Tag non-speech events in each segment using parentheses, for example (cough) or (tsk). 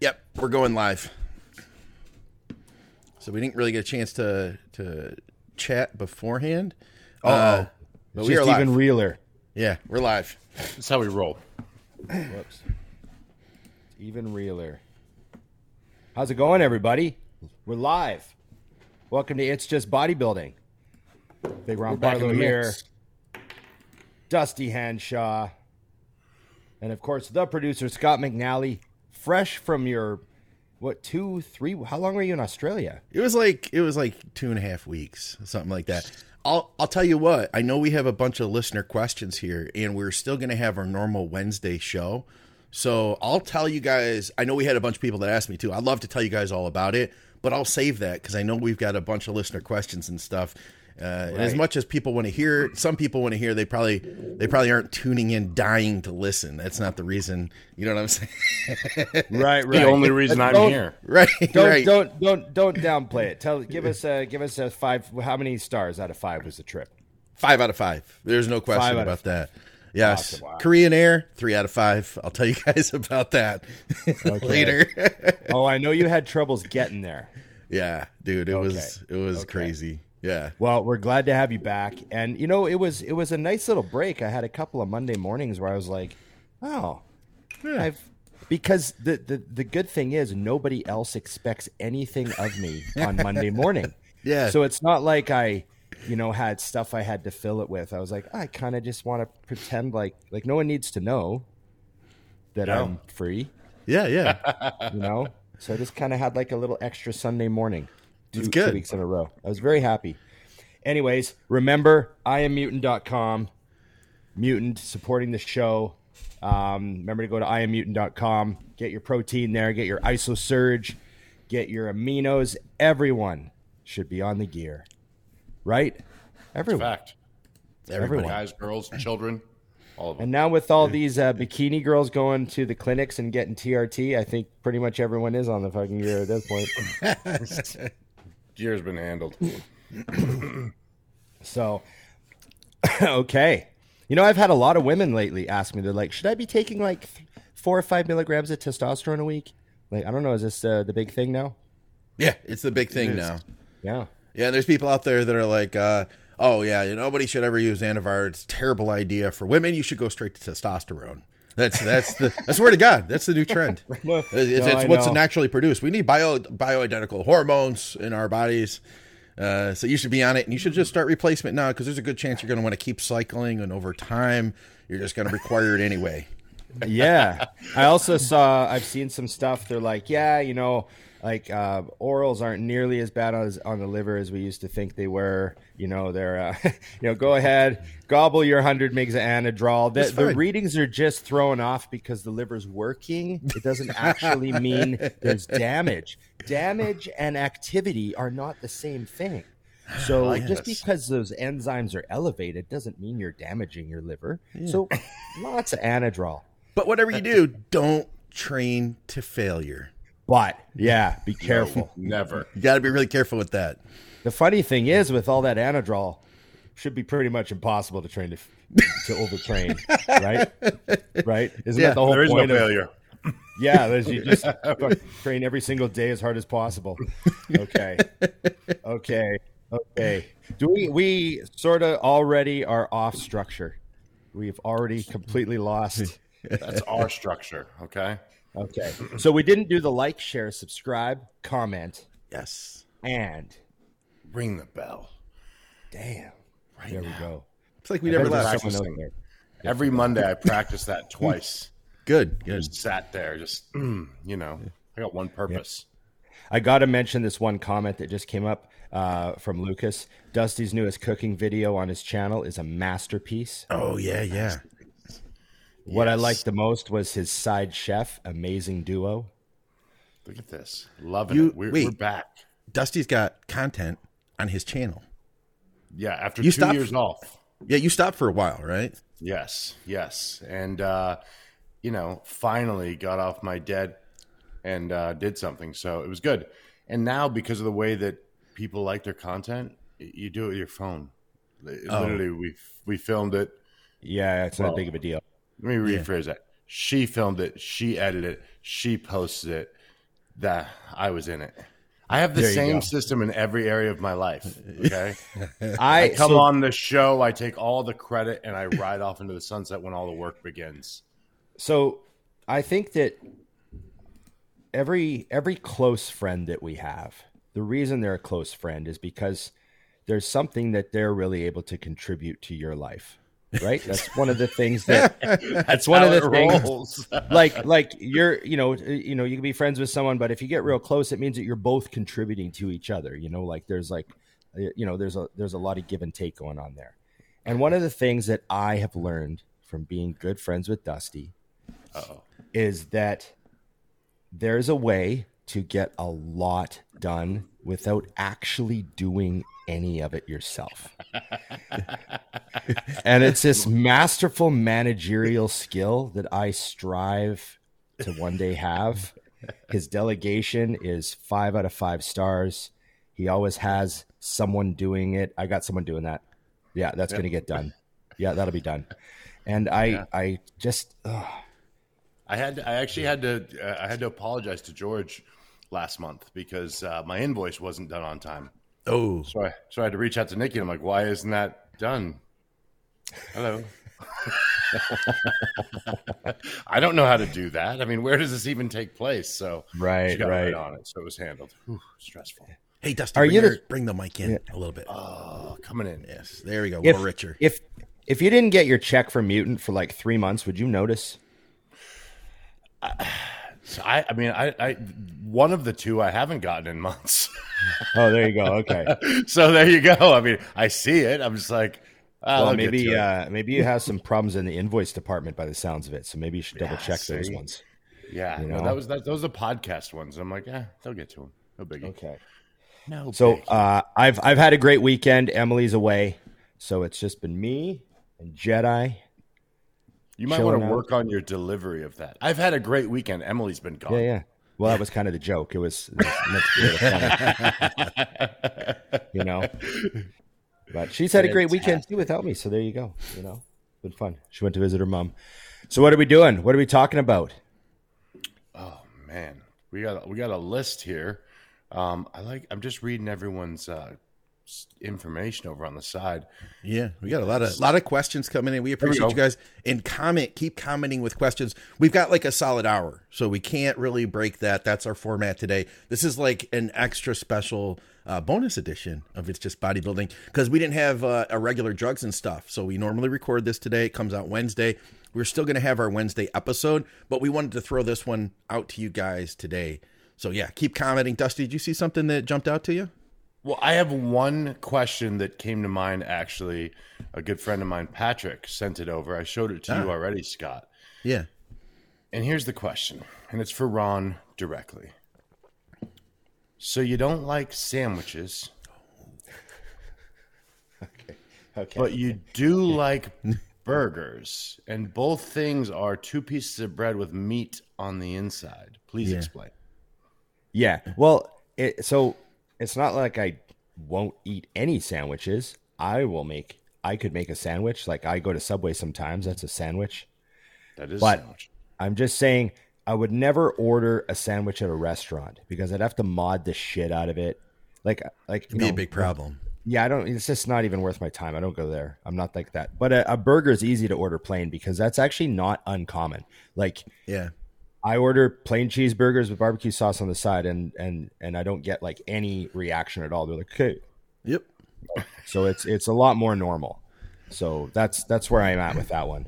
Yep, we're going live. So we didn't really get a chance to to chat beforehand. Uh, but we are just live. even realer. yeah, we're live. That's how we roll. Whoops. Even realer. How's it going, everybody? We're live. Welcome to It's Just Bodybuilding. Big Ron back in Partlow here. mix. Dusty Hanshaw. And of course, the producer, Scott McNally, fresh from your, what, two, three? How long were you in Australia? It was like it was like two and a half weeks, something like that. I'll I'll tell you what. I know we have a bunch of listener questions here, and we're still going to have our normal Wednesday show. So I'll tell you guys. I know we had a bunch of people that asked me too. I'd love to tell you guys all about it, but I'll save that because I know we've got a bunch of listener questions and stuff. Uh, and As much as people want to hear, some people want to hear. They probably they probably aren't tuning in, dying to listen. That's not the reason. You know what I'm (laughs) saying? Right, right. The only reason I'm Don't- here. (laughs) right, Don't right. don't don't don't downplay it. Tell give us a give us a five. How many stars out of five was the trip? Five out of five. There's no question Five about that. Yes. Awesome. Wow. Korean Air, three out of five. I'll tell you (laughs) guys about that later. Oh, I know you had troubles getting there. yeah, dude, it was it was Okay. crazy. Yeah. Well, we're glad to have you back. And you know, it was it was a nice little break. I had a couple of Monday mornings where I was like, "Oh, I've because the, the the good thing is nobody else expects anything of me on Monday (laughs) morning. Yeah. So it's not like I, you know, had stuff I had to fill it with. I was like, I kind of just want to pretend like like no one needs to know that No. I'm free, Yeah, yeah. you know. so I just kind of had like a little extra Sunday morning. Two, It's two weeks in a row. I was very happy. Anyways, remember, I am mutant.com. Mutant supporting the show. Um, remember to go to iammutant.com. Get your protein there. Get your ISO surge. Get your aminos. Everyone should be on the gear. Right? Everyone. Fact. Everyone. Guys, girls, children, all of them. And now with all these uh, bikini girls going to the clinics and getting TRT, I think pretty much everyone is on the fucking gear at this point. (laughs) Gear's been handled. (clears throat) So, (clears throat) okay. You know, I've had a lot of women lately ask me, they're like, should I be taking like four or five milligrams of testosterone a week? Like, I don't know. Is this uh, the big thing now? Yeah, it's the big thing now. Yeah. Yeah, and there's people out there that are like, uh, oh yeah, nobody should ever use Anavar. It's a terrible idea for women. You should go straight to testosterone. That's that's the I swear to God, that's the new (laughs) trend. No, It's, it's, no, it's I what's naturally produced. We need bio bioidentical hormones in our bodies. Uh, so you should be on it, and you should just start replacement now because there's a good chance you're going to want to keep cycling, and over time, you're just going to require it anyway. (laughs) yeah. I also saw, I've seen some stuff. They're like, yeah, you know, like uh, orals aren't nearly as bad as, on the liver as we used to think they were. You know, they're, uh, (laughs) you know, go ahead, gobble your 100 mgs of anadrol. The, the readings are just thrown off because the liver's working. It doesn't actually (laughs) mean there's damage. Damage and activity are not the same thing. So (sighs) just because those enzymes are elevated doesn't mean you're damaging your liver. So lots of anadrol. But whatever you do, don't train to failure. But yeah, be careful. Never. You got to be really careful with that. The funny thing is, with all that anadrol, should be pretty much impossible to train to to overtrain, (laughs) right? Right? Isn't Yeah, that the whole There is no point? of, failure. yeah, there's, you just (laughs) train every single day as hard as possible. Okay, okay, okay. Do we we sort of already are off structure? We've already completely lost. That's our structure. Okay. Okay, so we didn't do the like, share, subscribe, comment, Yes. and Ring the bell. damn, there we go. It's like we never left. someone there. Every Monday, I practice that (laughs) twice. Good. Good. Just sat there, just mm, (clears throat) you know, I got one purpose. I got to mention this one comment that just came up uh, from Lucas. Dusty's newest cooking video on his channel is a masterpiece. Oh yeah, yeah. What I liked the most was his side chef, amazing duo. Look at this, loving You- it. We're, wait. we're back. Dusty's got content on his channel. Yeah, after You two stopped- years off. Yeah, you stopped for a while, right? Yes, yes, and uh, you know, finally got off my dead and uh, did something. So it was good. And now, because of the way that people like their content, you do it with your phone. Literally, we we filmed it. Yeah, it's not Well, big of a deal. Let me rephrase that. She filmed it. She edited it. She posted it. That I was in it. I have the There same system in every area of my life. Okay. (laughs) I, I come so- on the show, I take all the credit, and I ride off into the sunset when all the work begins. So I think that every every close friend that we have, the reason they're a close friend is because there's something that they're really able to contribute to your life. Right? That's one of the things that (laughs) That's one of the things- rolls. (laughs) like like you're you know you know you can be friends with someone but if you get real close it means that you're both contributing to each other you know like there's like you know there's a there's a lot of give and take going on there and one of the things that i have learned from being good friends with dusty Uh-oh. is that there's a way to get a lot done without actually doing any of it yourself. (laughs) and it's this masterful managerial skill that I strive to one day have. His delegation is five out of five stars. He always has someone doing it. I got someone doing that. Yeah, that's going to get done. Yeah, that'll be done. And I, I just, ugh, I had I actually had to uh, I had to apologize to George last month because uh, my invoice wasn't done on time. Oh, So I so I had to reach out to Nikki. and I'm like, why isn't that done? Hello. (laughs) I don't know how to do that. I mean, where does this even take place? So Right, she got right. right on it, so it was handled. Whew, stressful. hey, Dusty, Are bring, you the- your- bring the mic in a little bit. Oh, coming in. yes, there we go. if, More richer. If if you didn't get your check from Mutant for like three months, would you notice? (sighs) (sighs) (sighs) So I, I mean, I, I, one of the two I haven't gotten in months. (laughs) Oh, there you go. Okay. (laughs) so there you go. I mean, I see it. I'm just like, ah, well, maybe uh, maybe you have some problems in the invoice department by the sounds of it. So maybe you should double Yeah, check those ones. yeah, you no, that was that. Those are podcast ones. I'm like, yeah, they'll get to them. No biggie. Okay. No. So biggie. uh, I've I've had a great weekend. Emily's away, so it's just been me and Jedi. You might want to out. work on your delivery of that. I've had a great weekend. Emily's been gone. Yeah, yeah. Well, that was kind of the joke. It was, it was meant to be a funny, you know. But she's had a great weekend too without me. So there you go. You know, been fun. She went to visit her mom. So what are we doing? What are we talking about? Oh man, we got we got a list here. Um, I like. I'm just reading everyone's uh, information over on the side. Yeah, we got a lot of lot of questions coming in. We appreciate go. you guys and comment. Keep commenting with questions. We've got like a solid hour, so we can't really break that. That's our format today. This is like an extra special uh, bonus edition of it's just bodybuilding because we didn't have uh, a regular drugs and stuff. So we normally record this today. It comes out Wednesday. We're still going to have our Wednesday episode, but we wanted to throw this one out to you guys today. So yeah, keep commenting. Dusty, did you see something that jumped out to you? Well, I have one question that came to mind. Actually, a good friend of mine, Patrick, sent it over. I showed it to you Ah. already, Scott. Yeah. And here's the question, and it's for Ron directly. So you don't like sandwiches, (laughs) okay. Okay. but you do like (laughs) burgers, and both things are two pieces of bread with meat on the inside. Please Yeah. explain. Yeah. Well, it, so it's not like I won't eat any sandwiches. I will make. I could make a sandwich. Like I go to Subway sometimes. That's a sandwich. That is But- a sandwich. I'm just saying I would never order a sandwich at a restaurant because I'd have to mod the shit out of it. Like like you Be a big problem. Yeah, I don't. It's just not even worth my time. I don't go there. I'm not like that. But a, a burger is easy to order plain because that's actually not uncommon. Like Yeah. I order plain cheeseburgers with barbecue sauce on the side, and and and I don't get like any reaction at all. They're like, okay, Yep. so it's it's a lot more normal. So that's that's where I'm at with that one.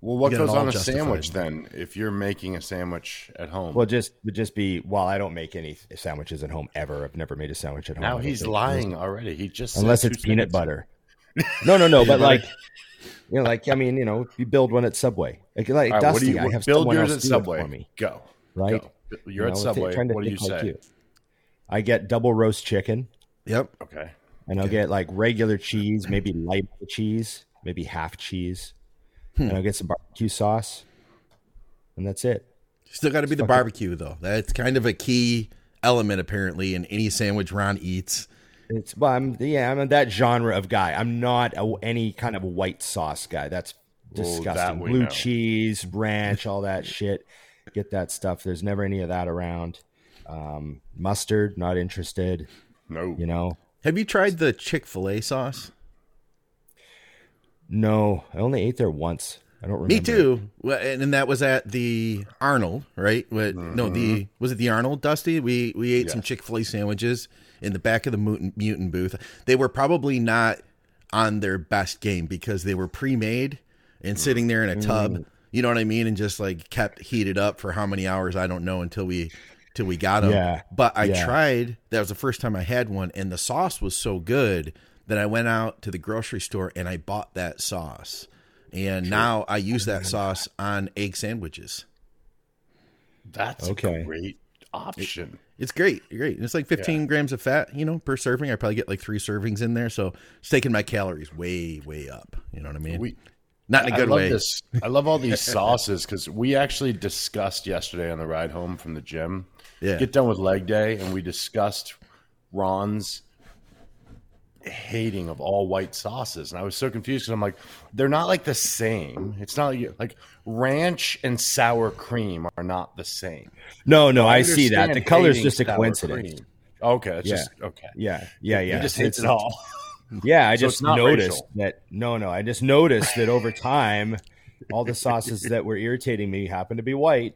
Well, what You got it goes on a justified. sandwich then? If you're making a sandwich at home, Well, just would just be well, I don't make any sandwiches at home ever. I've never made a sandwich at home. Now he's lying already. He just unless it's peanut seconds- butter. No, no, no. (laughs) but like, you know, like I mean, you know, you build one at Subway. Like, like All right, what do Dusty, you I have build yours at do it Subway? for me. Go Right? Go. You're You at know, th- Subway. trying to What do you think like say? you. I get double roast chicken, Yep. Okay. and I'll get like regular cheese, maybe light cheese, maybe half cheese, Hmm. and I'll get some barbecue sauce, and that's it. Still got to be the Fuck it. barbecue though. That's kind of a key element apparently in any sandwich Ron eats. It's well, I'm yeah, I'm that genre of guy. I'm not a, any kind of white sauce guy. That's disgusting. we Blue know. cheese, ranch, all that (laughs) shit. Get that stuff. There's never any of that around. Um, mustard, not interested. No. You know, Have you tried the Chick Fil A sauce? no. I only ate there once. I don't remember. Me too. Well, and, and that was at the Arnold, right? What, No, the was it the Arnold? Dusty. We we ate some Chick Fil A sandwiches in the back of the mutant, mutant booth. They were probably not on their best game because they were pre-made and sitting there in a tub. Mm. You know what I mean? And just like kept heated up for how many hours I don't know until we till we got them. Yeah. But I Yeah. tried. That was the first time I had one, and the sauce was so good that I went out to the grocery store and I bought that sauce. And now I use that mm. sauce on egg sandwiches. That's Okay. a great option. It's great, great. And it's like 15 grams of fat, you know, per serving. I probably get like three servings in there, so it's taking my calories way, way up. You know what I mean? We Not in a good love way. this. I love all these (laughs) sauces because we actually discussed yesterday on the ride home from the gym. Yeah. Get done with leg day, and we discussed Ron's hating of all white sauces, and I was so confused because I'm like, they're not like the same. It's not like, like ranch and sour cream are not the same. No, no, I, see that. The color's just a coincidence. cream. Okay, that's Yeah. just okay. Yeah, yeah, yeah. He just hates It's- it all. (laughs) Yeah, I So just noticed racial. that. No, no, I just noticed that over time, all the sauces that were irritating me happened to be white.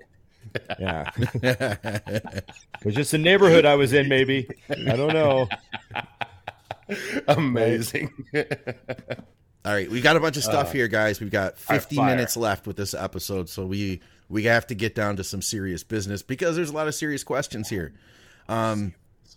Yeah, (laughs) it was just the neighborhood I was in. Maybe I don't know. (laughs) Amazing. All right, we got a bunch of stuff here, guys. We've got 50 fire. minutes left with this episode, so we we have to get down to some serious business because there's a lot of serious questions here. Um,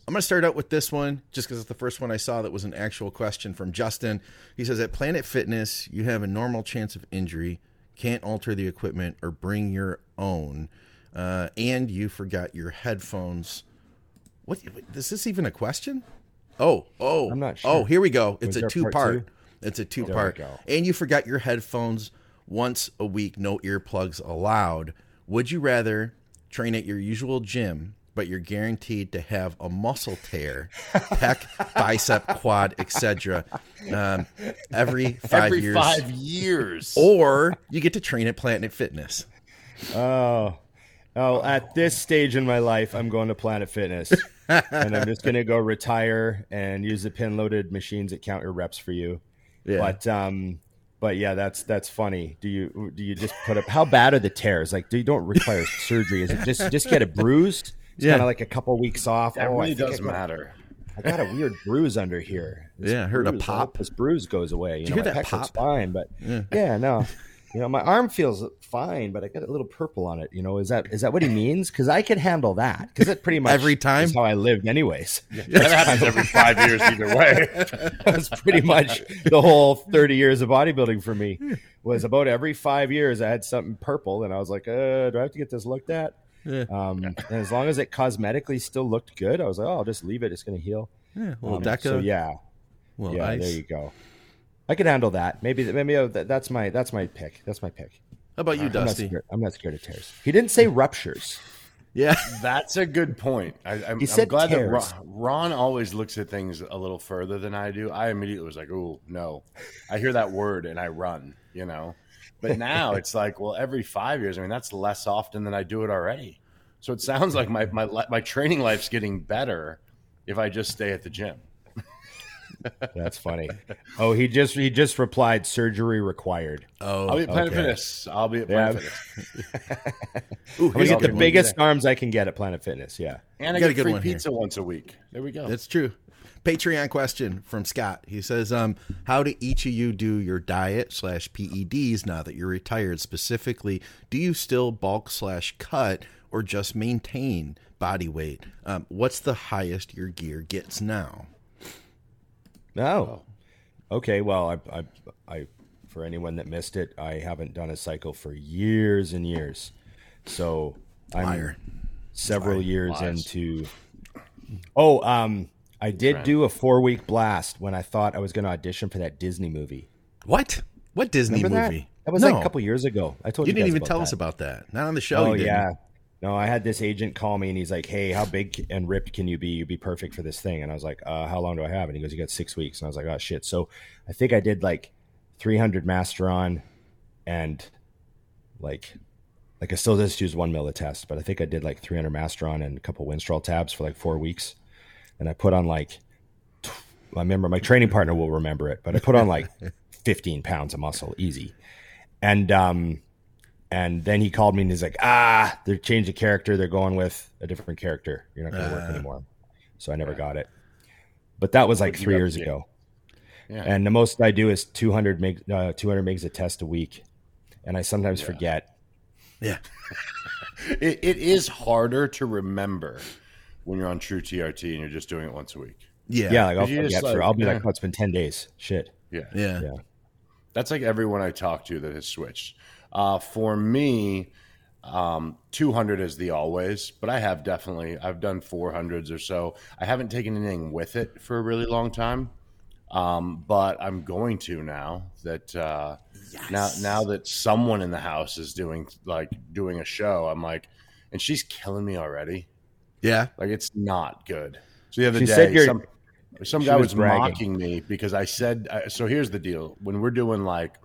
I'm going to start out with this one just because it's the first one I saw that was an actual question from Justin. He says, At Planet Fitness, you have a normal chance of injury, can't alter the equipment or bring your own, uh, and you forgot your headphones. What is this even a question? Oh, oh, I'm not Oh, here we go. It's a two part part. It's a two part. And you forgot your headphones once a week, no earplugs allowed. Would you rather train at your usual gym, but you're guaranteed to have a muscle tear, (laughs) pec, bicep, quad, etc., um, every five Every years, five years. or you get to train at Planet Fitness? Oh, oh! At this stage in my life, I'm going to Planet Fitness, (laughs) and I'm just going to go retire and use the pin-loaded machines that count your reps for you. Yeah. But um, but yeah, that's that's funny. Do you do you just put up? How bad are the tears? Like, do you don't require (laughs) surgery? Is it just just get it bruised? It's Yeah. kind of like a couple weeks off. that oh, I really think does I got, matter. I got a weird bruise under here. (laughs) This Yeah, I heard a bruise, I pop. This bruise goes away. You Did know, you hear my that pop? fine, but yeah. no. You know, my arm feels fine, but I got a little purple on it. You know, is that is that what he means? Because I can handle that. Because it pretty (laughs) much Every time? how I lived, anyways. That happens every five years either way. (laughs) That's pretty much the whole 30 years of bodybuilding for me was about every five years I had something purple and I was like, uh, do I have to get this looked at? Um, and as long as it cosmetically still looked good, I was like, oh, I'll just leave it. It's going to heal. Yeah, little Um, Deca, so yeah, little yeah, ice. there you go. I could handle that. Maybe, maybe oh, that, that's my, that's my pick. That's my pick. How about you, I'm not, Dusty? scared, I'm not scared of tears. He didn't say ruptures. Yeah, (laughs) That's a good point. I, I'm, He I'm said glad that. Ron, Ron always looks at things a little further than I do. I immediately was like, "Oh no!" I hear that word and I run. You know, but now it's (laughs) like, well, every five years. I mean, that's less often than I do it already. So it sounds like my my my training life's getting better if I just stay at the gym. That's funny. Oh, he just, he just replied surgery required. Oh, I'll be at Planet okay. Fitness. I'll be at Yeah. Planet Fitness, (laughs) Ooh, I'm gonna get the good one. biggest arms I can get at Planet Fitness. Yeah. and I got a get good free one here. pizza once a week. There we go. That's true. Patreon question from Scott. He says, um, "How do each of you do your diet slash PEDs now that you're retired? Specifically, do you still bulk slash cut or just maintain body weight? Um, what's the highest your gear gets now? Oh, okay. Well, I, I, I, for anyone that missed it, I haven't done a cycle for years and years. So I'm Liar. several years Lies. into. Oh, um, I did do a four week blast when I thought I was going to audition for that Disney movie. What? What Disney Remember movie? that? That was no, like a couple years ago. I told you. You didn't even tell that. us about that. Not on the show. Oh yeah. No, I had this agent call me and he's like, "Hey, how big and ripped can you be? You'd be perfect for this thing." And I was like, uh, "How long do I have?" And he goes, "You got six weeks." And I was like, "Oh shit!" So I think I did like 300 Masteron, and like like I still just use one mil a test, but I think I did like 300 Masteron and a couple Winstrol tabs for like four weeks, and I put on like I remember my training partner will remember it, but I put on like (laughs) 15 pounds of muscle, easy, and um and then he called me and he's like, ah, they're changed the character. They're going with a different character. You're not going to work Uh. anymore. So I never got it. But that was like three years ago. Yeah. And the most I do is 200 meg, uh, 200 megs a test a week. And I sometimes forget. Yeah. (laughs) It, it is harder to remember when you're on True TRT and you're just doing it once a week. Yeah. Yeah, like I'll you just forget for, I'll be like, eh. oh, it's been 10 days. Shit. Yeah. Yeah. Yeah. That's like everyone I talk to that has switched. Uh, for me, um, 200 is the always, but I have definitely, I've done 400s or so. I haven't taken anything with it for a really long time. Um, but I'm going to now that, uh, now, now that someone in the house is doing like doing a show, I'm like, and she's killing me already. Yeah. Like it's not good. So the other She day, some, some guy was was, mocking me because I said. Uh, so here's the deal: when we're doing like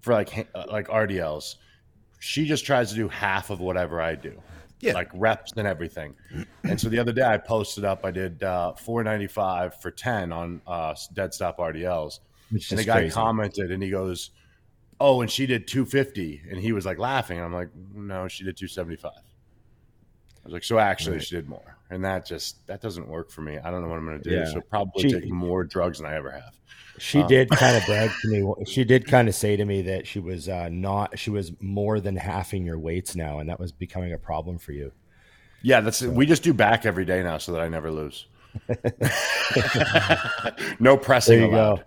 for like uh, like RDLs, she just tries to do half of whatever I do. Yeah. like reps and everything. And so the other day, I posted up. I did uh, 495 for 10 on uh, Dead Stop RDLs, Which and the guy crazy. commented, and he goes, "Oh, and she did 250," and he was like laughing. And I'm like, "No, she did 275." I was like, "So actually, she did more," and that just that doesn't work for me. I don't know what I'm going to do. Yeah. So probably She- take more drugs than I ever have. She did kind of (laughs) brag to me. She did kind of say to me that she was uh, not, she was more than halving your weights now, and that was becoming a problem for you. Yeah, that's we just do back every day now, so that I never lose. (laughs) (laughs) no pressing allowed go.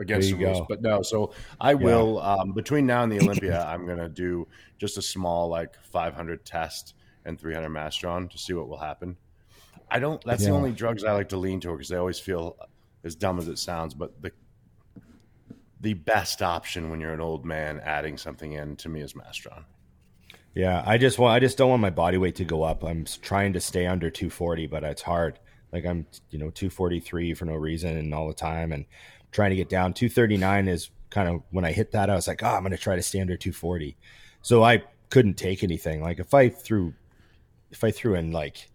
against the rules, go. but no. So I will um, between now and the (clears throat) Olympia, I'm gonna do just a small like 500 test and 300 Masteron to see what will happen. I don't. That's the only drugs I like to lean toward because they always feel as dumb as it sounds, but the the best option when you're an old man adding something in to me is Masteron. Yeah, I just want, I just don't want my body weight to go up. I'm trying to stay under 240, but it's hard. Like I'm, you know, 243 for no reason and all the time, and trying to get down. 239 is kind of when I hit that, I was like, oh, I'm going to try to stay under 240. So I couldn't take anything. Like if I threw, if I threw in like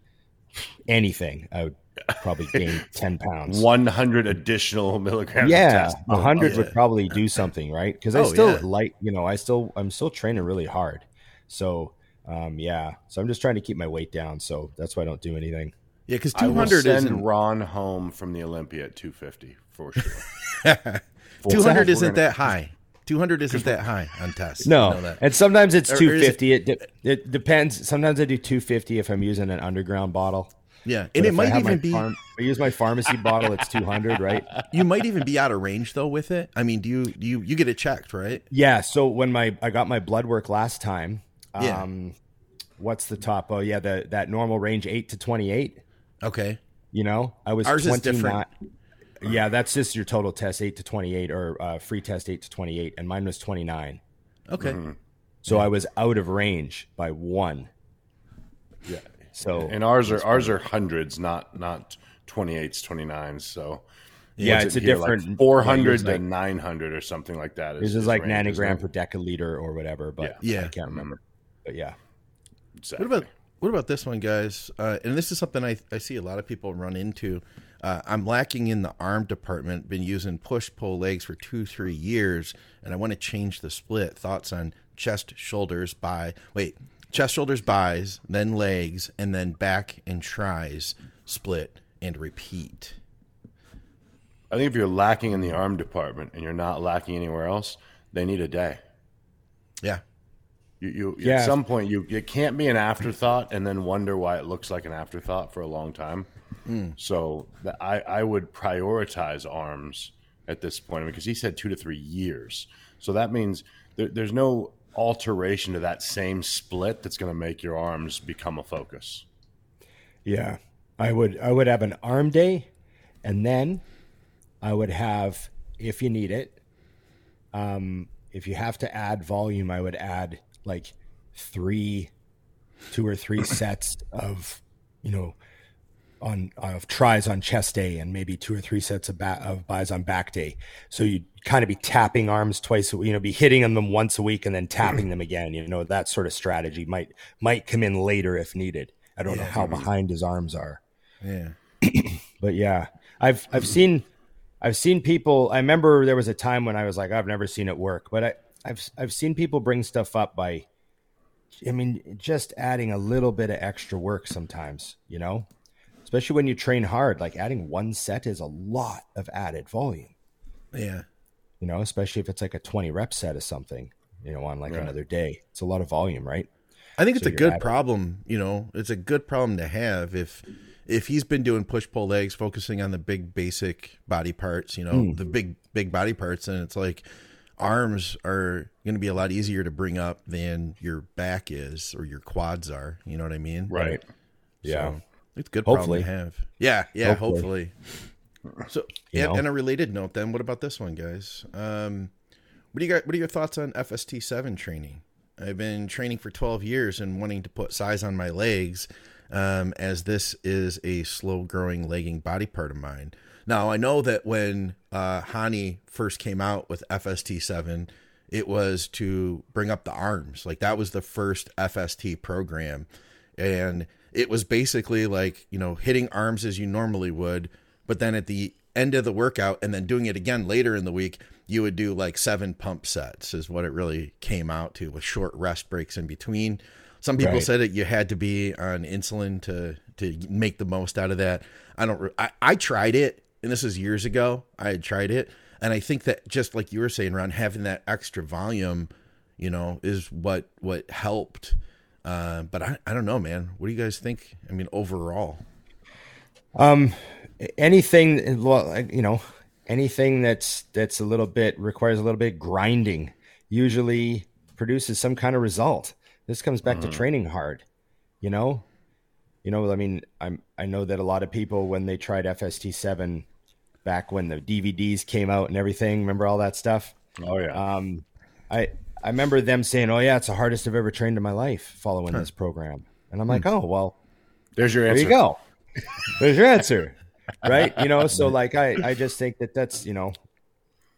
anything, I would probably gain (laughs) 10 pounds. 100 additional milligrams. yeah, test. a hundred yeah. would probably do something, right? Because I Oh, still yeah. like, you know, I still, I'm still training really hard. So, um, yeah, so I'm just trying to keep my weight down. So that's why I don't do anything. Yeah. Because 200 send isn't Ron home from the Olympia at 250 for sure. (laughs) 200 isn't gonna- that high. 200 isn't that high on tests. No, You know that. and sometimes it's Or- or it- 250. It, de- it depends. Sometimes I do 250 if I'm using an underground bottle. Yeah, But and it might even be farm- if I use my pharmacy (laughs) bottle. It's 200, right? you might even be out of range though with it. I mean, do you do you you get it checked, right? Yeah. So when my I got my blood work last time, Yeah. um, what's the top? Oh yeah, the that normal range eight to 28. Okay. You know, I was Ours is 29 different. Yeah, that's just your total test, eight to twenty-eight, or uh, free test, eight to twenty-eight, and mine was twenty-nine. Okay. Mm-hmm. So I was out of range by one. Yeah. So And ours are ours are hundreds, not not 28s, 29s. So Yeah, what's it's it a here, different- like 400 yours to 900 or something like that. this is like range, isn't nanogram it? per deciliter or whatever, but Yeah. I can't remember. But yeah, Exactly. What about what about this one, guys? Uh, and this is something I, I see a lot of people run into. Uh, I'm lacking in the arm department. Been using push pull legs for two three years, and I want to change the split. Thoughts on chest shoulders by wait chest shoulders buys, then legs, and then back and tries split and repeat. I think if you're lacking in the arm department and you're not lacking anywhere else, they need a day. Yeah, You, you Yeah. at some point you it can't be an afterthought and then wonder why it looks like an afterthought for a long time. So that I I would prioritize arms at this point because he said two to three years. So that means there, there's no alteration to that same split that's going to make your arms become a focus. yeah. I would I would have an arm day, and then I would have if you need it. Um, if you have to add volume, I would add like three, two or three sets of, you know, on of tries on chest day and maybe two or three sets of, ba- of buys on back day. So you kind of be tapping arms twice, you know, be hitting on them once a week and then tapping them again. You know, that sort of strategy might might come in later if needed. I don't know how behind his arms are, Yeah. (clears throat) but yeah, I've I've seen I've seen people. I remember there was a time when I was like, I've never seen it work, but I I've I've seen people bring stuff up by. I mean, just adding a little bit of extra work sometimes, you know, especially when you train hard. Like adding one set is a lot of added volume, Yeah. you know, especially if it's like a 20 rep set of something, you know, on like another day. It's a lot of volume, right? I think it's So a good it. problem, you know, it's a good problem to have if if he's been doing push pull legs focusing on the big basic body parts, you know, Hmm. the big big body parts and it's like arms are going to be a lot easier to bring up than your back is or your quads are, you know what I mean? Right. Yeah. So, it's a good Hopefully. problem to have. Yeah, yeah, Hopefully. hopefully. So, You and, and a related note, then, what about this one, guys? Um, what do you got? What are your thoughts on FST seven training? I've been training for twelve years and wanting to put size on my legs, um, as this is a slow growing legging body part of mine. Now I know that when uh, Hany first came out with FST seven, it was to bring up the arms. Like that was the first FST program, and it was basically like you know hitting arms as you normally would, but then at the end of the workout and then doing it again later in the week, you would do like seven pump sets is what it really came out to with short rest breaks in between. Some people Right. said that you had to be on insulin to to make the most out of that. I don't. I, I tried it, and this is years ago. I had tried it, and I think that just like you were saying, Ron, having that extra volume, you know, is what what helped. Uh, but I, I don't know, man. What do you guys think? I mean, overall, Um, anything, well, you know, anything that's that's a little bit requires a little bit grinding usually produces some kind of result. This comes back to training hard, you know. You know, I mean, I'm I know that a lot of people when they tried FST seven back when the DVDs came out and everything, remember all that stuff. Oh yeah. Um, I I remember them saying, "Oh yeah, it's the hardest I've ever trained in my life following this program," and I'm hmm. like, "Oh well, There's your answer. there you go. There's your answer. (laughs) Right? You know, so like I, I just think that that's, you know,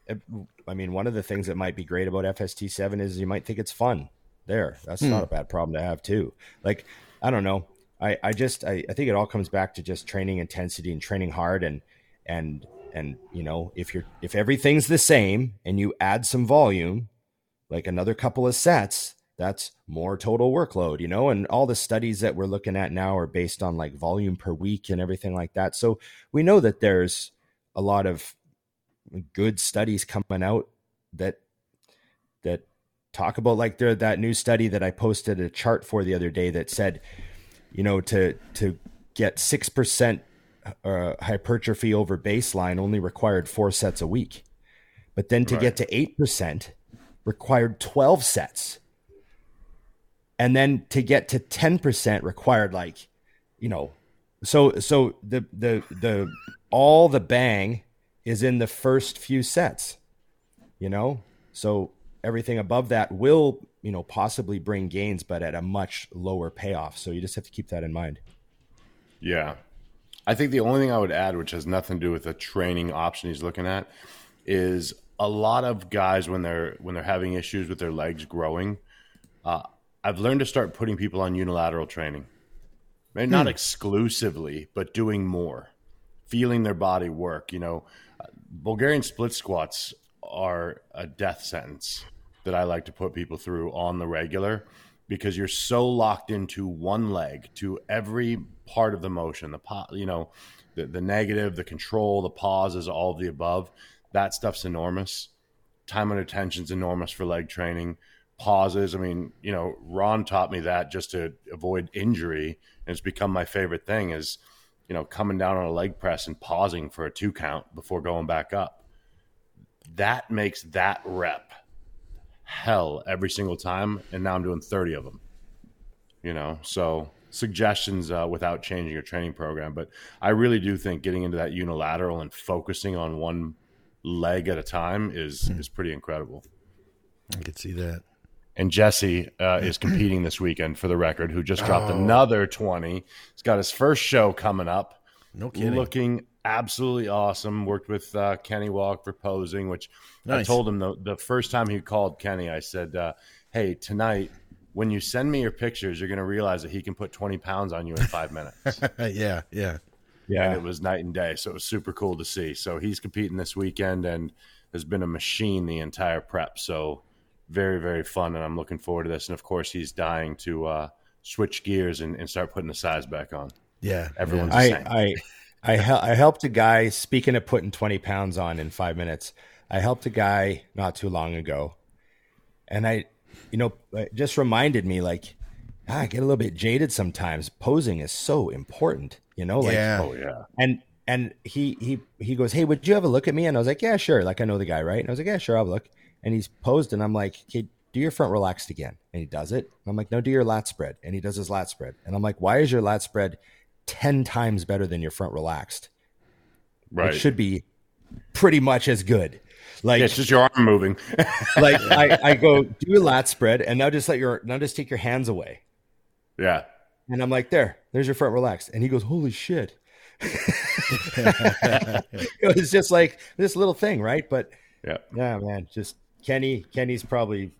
it- I mean, one of the things that might be great about FST7 is you might think it's fun. There. That's hmm. not a bad problem to have too. Like, I don't know. I, I just I, I think it all comes back to just training intensity and training hard and and and you know, if you're if everything's the same and you add some volume, like another couple of sets, that's more total workload, you know? And all the studies that we're looking at now are based on like volume per week and everything like that. So we know that there's a lot of good studies coming out that that talk about like there that new study that I posted a chart for the other day that said, you know, to to get six percent uh, hypertrophy over baseline only required four sets a week, but then to get to eight percent required twelve sets, and then to get to ten percent required like, you know, so so the the the all the bang is in the first few sets, you know, so everything above that will you know possibly bring gains, but at a much lower payoff. So you just have to keep that in mind. Yeah. I think the only thing I would add, which has nothing to do with the training option he's looking at, is a lot of guys when they're when they're having issues with their legs growing. Uh, I've learned to start putting people on unilateral training, Maybe not exclusively, but doing more, feeling their body work. You know, Bulgarian split squats are a death sentence that I like to put people through on the regular because you're so locked into one leg to every part of the motion the po- you know the, the negative the control the pauses all of the above that stuff's enormous. Time and attention's enormous for leg training. Pauses i mean you know ron taught me that just to avoid injury and it's become my favorite thing is you know coming down on a leg press and pausing for a two count before going back up. That makes that rep hell every single time and now i'm doing 30 of them you know? So suggestions uh, without changing your training program but i really do think getting into that unilateral and focusing on one leg at a time is is pretty incredible I could see that. and jesse uh, is competing this weekend for the record who just dropped Oh. another 20 he's got his first show coming up No kidding. looking absolutely awesome. Worked with uh, Kenny Walk for posing, which I told him the, the first time he called Kenny, I said, uh, "Hey, tonight when you send me your pictures, you're going to realize that he can put 20 pounds on you in five minutes." (laughs) yeah, yeah. And Yeah. it was night and day. So it was super cool to see. So he's competing this weekend and has been a machine the entire prep. So very, very fun. And I'm looking forward to this. And of course, he's dying to uh, switch gears and, and start putting the size back on. Yeah. Everyone's- I Same. I I, hel- I helped a guy. Speaking of putting twenty pounds on in five minutes, I helped a guy not too long ago, and I, you know, just reminded me like Ah, I get a little bit jaded sometimes. Posing is so important, you know. Like, Yeah. Oh, yeah. and and he he he goes, "Hey, would you have a look at me?" And I was like, "Yeah, sure." Like I know the guy, right? And I was like, "Yeah, sure, I'll look." And he's posed, and I'm like, "Okay, do your front relaxed again." And he does it. And I'm like, "No, do your lat spread." And he does his lat spread. And I'm like, "Why is your lat spread ten times better than your front relaxed? Right. It should be pretty much as good." Like, Yeah, it's just your arm moving. like (laughs) I, I go do a lat spread, and now just let your now just take your hands away. Yeah. And I'm like, there, there's your front relaxed. And he goes, holy shit. (laughs) it was just like this little thing, right? But Yeah. yeah, man, just Kenny, Kenny's probably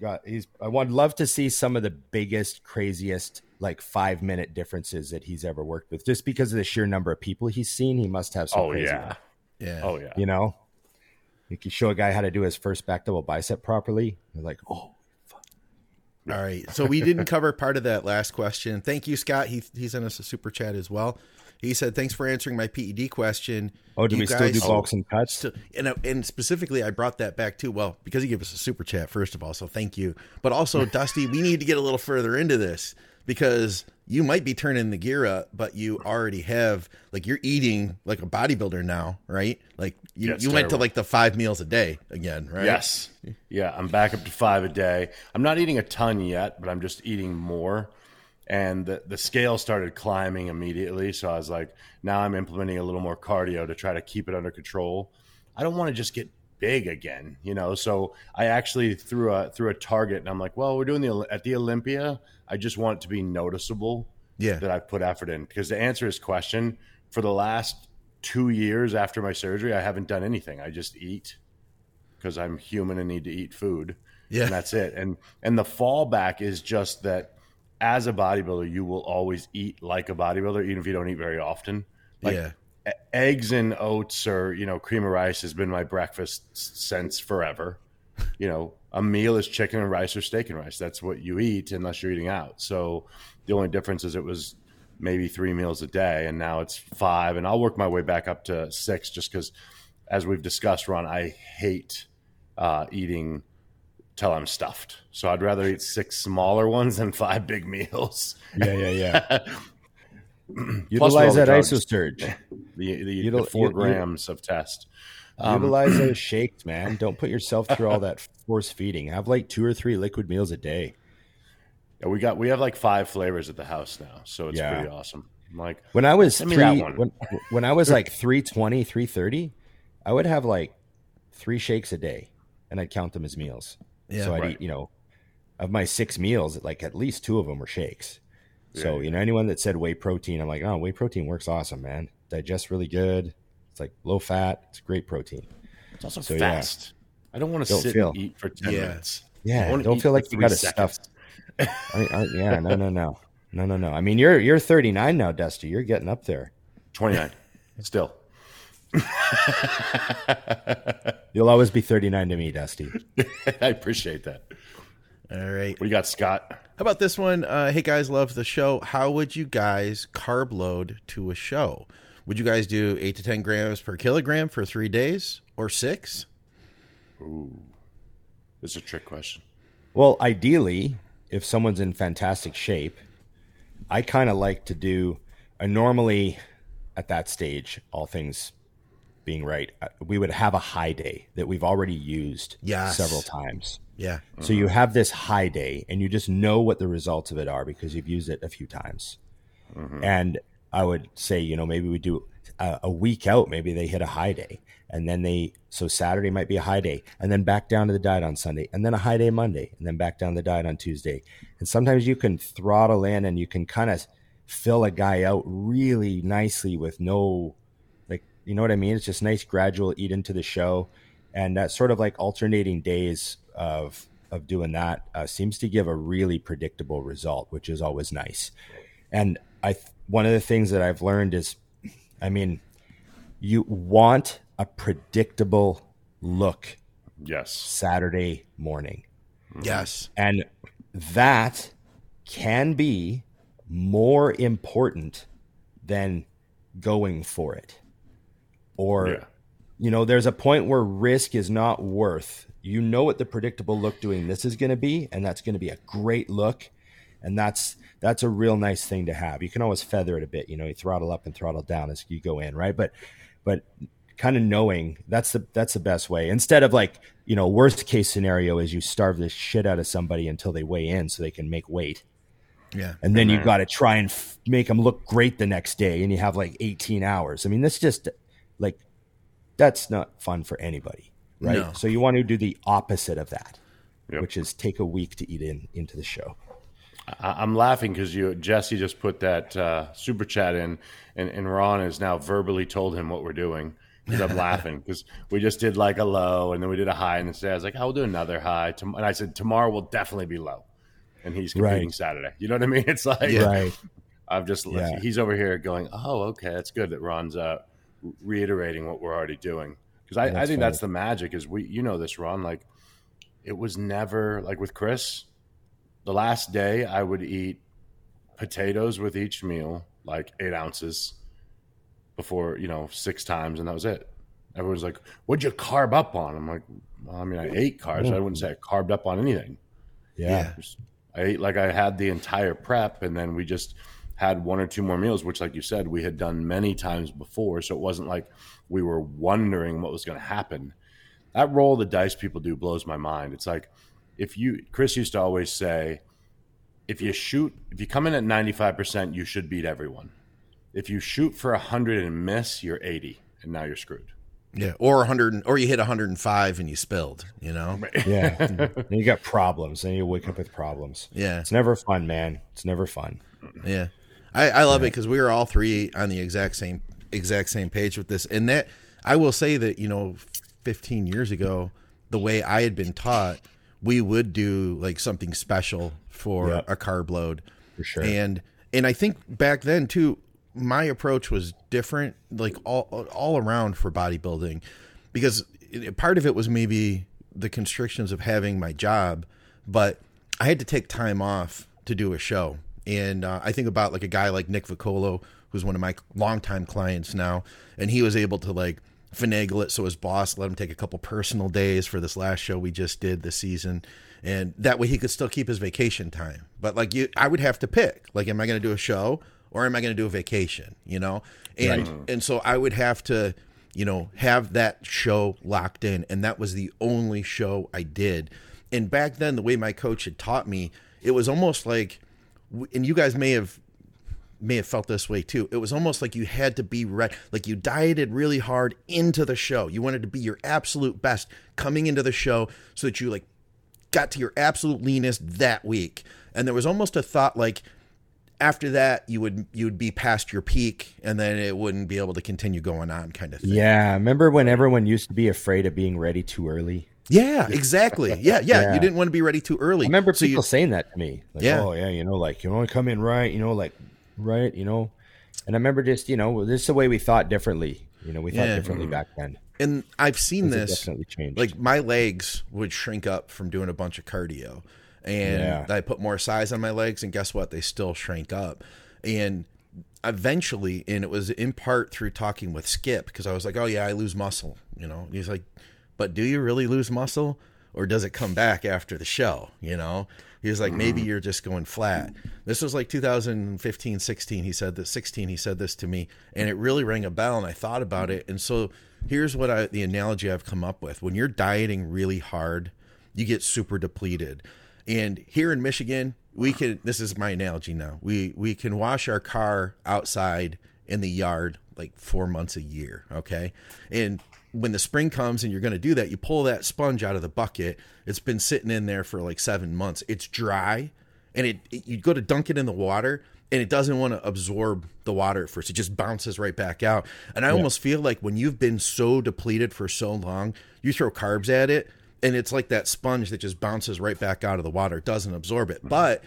got, he's, I would love to see some of the biggest, craziest, like five minute differences that he's ever worked with. Just because of the sheer number of people he's seen, he must have some Oh, crazy yeah. ones, Yeah. Oh, yeah. you know? Like you show a guy how to do his first back double bicep properly. They're like, oh, All right. So we didn't cover part of that last question. Thank you, Scott. He he sent us a super chat as well. He said, "Thanks for answering my PED question." oh, do You we still do guys- bulks and cuts? So, and uh, and specifically, I brought that back too. Well, because he gave us a super chat first of all, so thank you. But also, Dusty, we need to get a little further into this because you might be turning the gear up, but you already have like you're eating like a bodybuilder now, right? Like you, Yeah, you went to like the five meals a day again, right? Yes. Yeah, I'm back up to five a day. I'm not eating a ton yet, but I'm just eating more. And the, the scale started climbing immediately. So I was like, now I'm implementing a little more cardio to try to keep it under control. I don't want to just get big again, you know. So I actually threw a threw a target, and I'm like, well, we're doing the at the Olympia. I just want it to be noticeable Yeah. that I've put effort in. Because to answer his question, for the last two years after my surgery, I haven't done anything. I just eat because I'm human and need to eat food. Yeah. And that's it. And and the fallback is just that as a bodybuilder, you will always eat like a bodybuilder, even if you don't eat very often. Like yeah. Eggs and oats or, you know, cream of rice has been my breakfast since forever. You know, a meal is chicken and rice or steak and rice. That's what you eat unless you're eating out. So the only difference is it was maybe three meals a day and now it's five and I'll work my way back up to six just because as we've discussed, Ron, I hate uh, eating till I'm stuffed. So I'd rather eat six smaller ones than five big meals. Yeah, yeah, yeah. (laughs) (clears throat) Utilize that drugs. isosurge. The, the, Util- the four you- you- grams of test. Um, Utilize those (clears throat) shakes, man. Don't put yourself through all that force feeding. Have like two or three liquid meals a day. Yeah, we got we have like five flavors at the house now, so it's Yeah. pretty awesome. I'm like, When I was three, when when I was (clears throat) like 320, 330, I would have like three shakes a day, and I'd count them as meals. Yeah, so I'd right. eat, you know, of my six meals, like at least two of them were shakes. So Yeah, you know, anyone that said whey protein, I'm like, oh, whey protein works awesome, man. Digests really good. It's like low fat. It's great protein. it's also So, yeah. fast. I don't want to Don't sit feel- and eat for ten Yeah. minutes. Yeah, wanna don't feel like you got to stuff. I, I, yeah, no, no, no, (laughs) no, no, no. I mean, you're you're 39 now, Dusty. You're getting up there. Twenty nine, still. (laughs) You'll always be 39 to me, Dusty. (laughs) I appreciate that. All right. What do you got, Scott? How about this one? Uh, hey guys, love the show. How would you guys carb load to a show? Would you guys do eight to ten grams per kilogram for three days or six? This is a trick question. Well, ideally, if someone's in fantastic shape, I kind of like to do. I normally, at that stage, all things being right, uh, we would have a high day that we've already used Yes. several times. Yeah. So you have this high day, and you just know what the results of it are because you've used it a few times. And I would say, you know, maybe we do a, a week out. Maybe they hit a high day, and then they so Saturday might be a high day, and then back down to the diet on Sunday, and then a high day Monday, and then back down the diet on Tuesday. And sometimes you can throttle in, and you can kind of fill a guy out really nicely with no you know what I mean? It's just nice gradual eat into the show. And that sort of like alternating days of of doing that uh, seems to give a really predictable result, which is always nice. And I one of the things that I've learned is, I mean, you want a predictable look Yes. Saturday morning. Yes. And that can be more important than going for it. Or, Yeah. you know, there's a point where risk is not worth. You know what the predictable look doing this is going to be, and that's going to be a great look. And that's that's a real nice thing to have. You can always feather it a bit, you know, you throttle up and throttle down as you go in, right? But but kind of knowing that's the that's the best way instead of like you know worst case scenario is you starve the shit out of somebody until they weigh in so they can make weight Yeah. and then you got to try and f- make them look great the next day and you have like 18 hours i mean this just like that's not fun for anybody right No. so you want to do the opposite of that Yep. which is take a week to eat in into the show I'm laughing because you Jesse just put that uh, super chat in, and, and Ron has now verbally told him what we're doing. Because I'm laughing (laughs) because we just did like a low and then we did a high, and instead I was like, "I will do another high." And I said, "Tomorrow will definitely be low," and he's competing Right. Saturday. You know what I mean? (laughs) It's like right I've just Yeah. he's over here going, "Oh, okay, that's good that Ron's uh, reiterating what we're already doing." Because I, I think funny. that's the magic. Is we you know this Ron like it was never like with Chris. The last day I would eat potatoes with each meal, like eight ounces, before you know six times, and that was it. Everyone's like, "What'd you carb up on?" I'm like, well, "I mean, I ate carbs. I wouldn't say I carved up on anything." yeah, Just- I ate like I had the entire prep, and then we just had one or two more meals, which, like you said, we had done many times before. So it wasn't like we were wondering what was going to happen. That roll of the dice people do blows my mind. It's like if you, Chris used to always say, if you shoot, if you come in at 95%, you should beat everyone. If you shoot for 100 and miss, you're 80, and now you're screwed. Yeah. Or 100, or you hit 105 and you spilled, you know? (laughs) yeah then you got problems and you wake up with problems Yeah. it's never fun man it's never fun Yeah, I, I love it because we were all three on the exact same exact same page with this, and that I will say that you know, 15 years ago, the way I had been taught, we would do like something special for Yep. a carb load, For sure. and and I think back then too, my approach was different, like all all around for bodybuilding, because part of it was maybe the constrictions of having my job, but I had to take time off to do a show. And uh, I think about like a guy like Nick Vicolo, who's one of my longtime clients now, and he was able to like finagle it so his boss let him take a couple personal days for this last show we just did this season. And that way he could still keep his vacation time. But like you, I would have to pick. Like, am I going to do a show or am I going to do a vacation? You know, and and so I would have to, you know, have that show locked in, and that was the only show I did. And back then, the way my coach had taught me, it was almost like, and you guys may have may have felt this way too. It was almost like you had to be ready, like you dieted really hard into the show. You wanted to be your absolute best coming into the show, so that you like got to your absolute leanest that week. And there was almost a thought like after that you would you would be past your peak and then it wouldn't be able to continue going on kind of thing. Yeah, remember when everyone used to be afraid of being ready too early? Yeah, exactly. Yeah, (laughs) yeah, Yeah. You didn't want to be ready too early. I remember so people you, saying that to me. Like, Yeah. oh yeah, you know, like you want to come in right, you know, like right, you know. And I remember just, you know, this is the way we thought differently. You know, we thought Yeah. differently mm-hmm. back then. and I've seen this definitely changed. like my legs would shrink up from doing a bunch of cardio and Yeah. I put more size on my legs and guess what they still shrank up and eventually and it was in part through talking with Skip because I was like oh yeah I lose muscle you know and he's like but do you really lose muscle or does it come back after the show you know? He was like maybe mm. you're just going flat. This was like 2015 16 he said that 16 he said this to me and it really rang a bell and i thought about it. And so here's what i the analogy i've come up with. When you're dieting really hard you get super depleted. And here in michigan we can this is my analogy now. We we can wash our car outside in the yard like four months a year okay? And when the spring comes and you're going to do that you pull that sponge out of the bucket it's been sitting in there for like seven months it's dry and it, it you go to dunk it in the water and it doesn't want to absorb the water at first. It just bounces right back out. And I almost feel like when you've been so depleted for so long, you throw carbs at it, and it's like that sponge that just bounces right back out of the water. It doesn't absorb it. But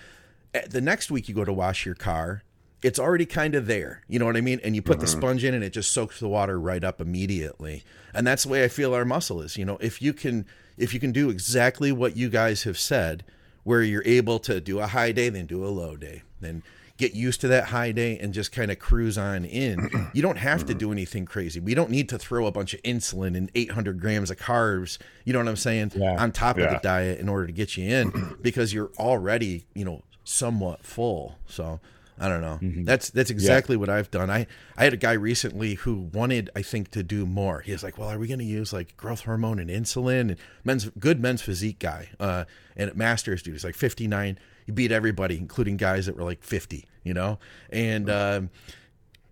eh, the next week you go to wash your car, it's already kind of there. You know what I mean? And you put the mm-hmm. sponge in and it just soaks the water right up immediately. And that's the way I feel our muscle is. You know, if you can if you can do exactly what you guys have said, where you're able to do a high day, then do a low day, then get used to that high day and just kind of cruise on in. (clears throat) You don't have to mm-hmm. do anything crazy. We don't need to throw a bunch of insulin and 800 grams of carbs, you know what I'm saying, Yeah. on top of the diet in order to get you in (clears throat) because you're already, you know, somewhat full. So I don't know. That's that's exactly what I've done. I I had a guy recently who wanted, I think, to do more. He was like, "Well, are we going to use like growth hormone and insulin?" And men's good men's physique guy, uh, and at Masters, dude, he's like 59. He beat everybody, including guys that were like 50. You know, and um,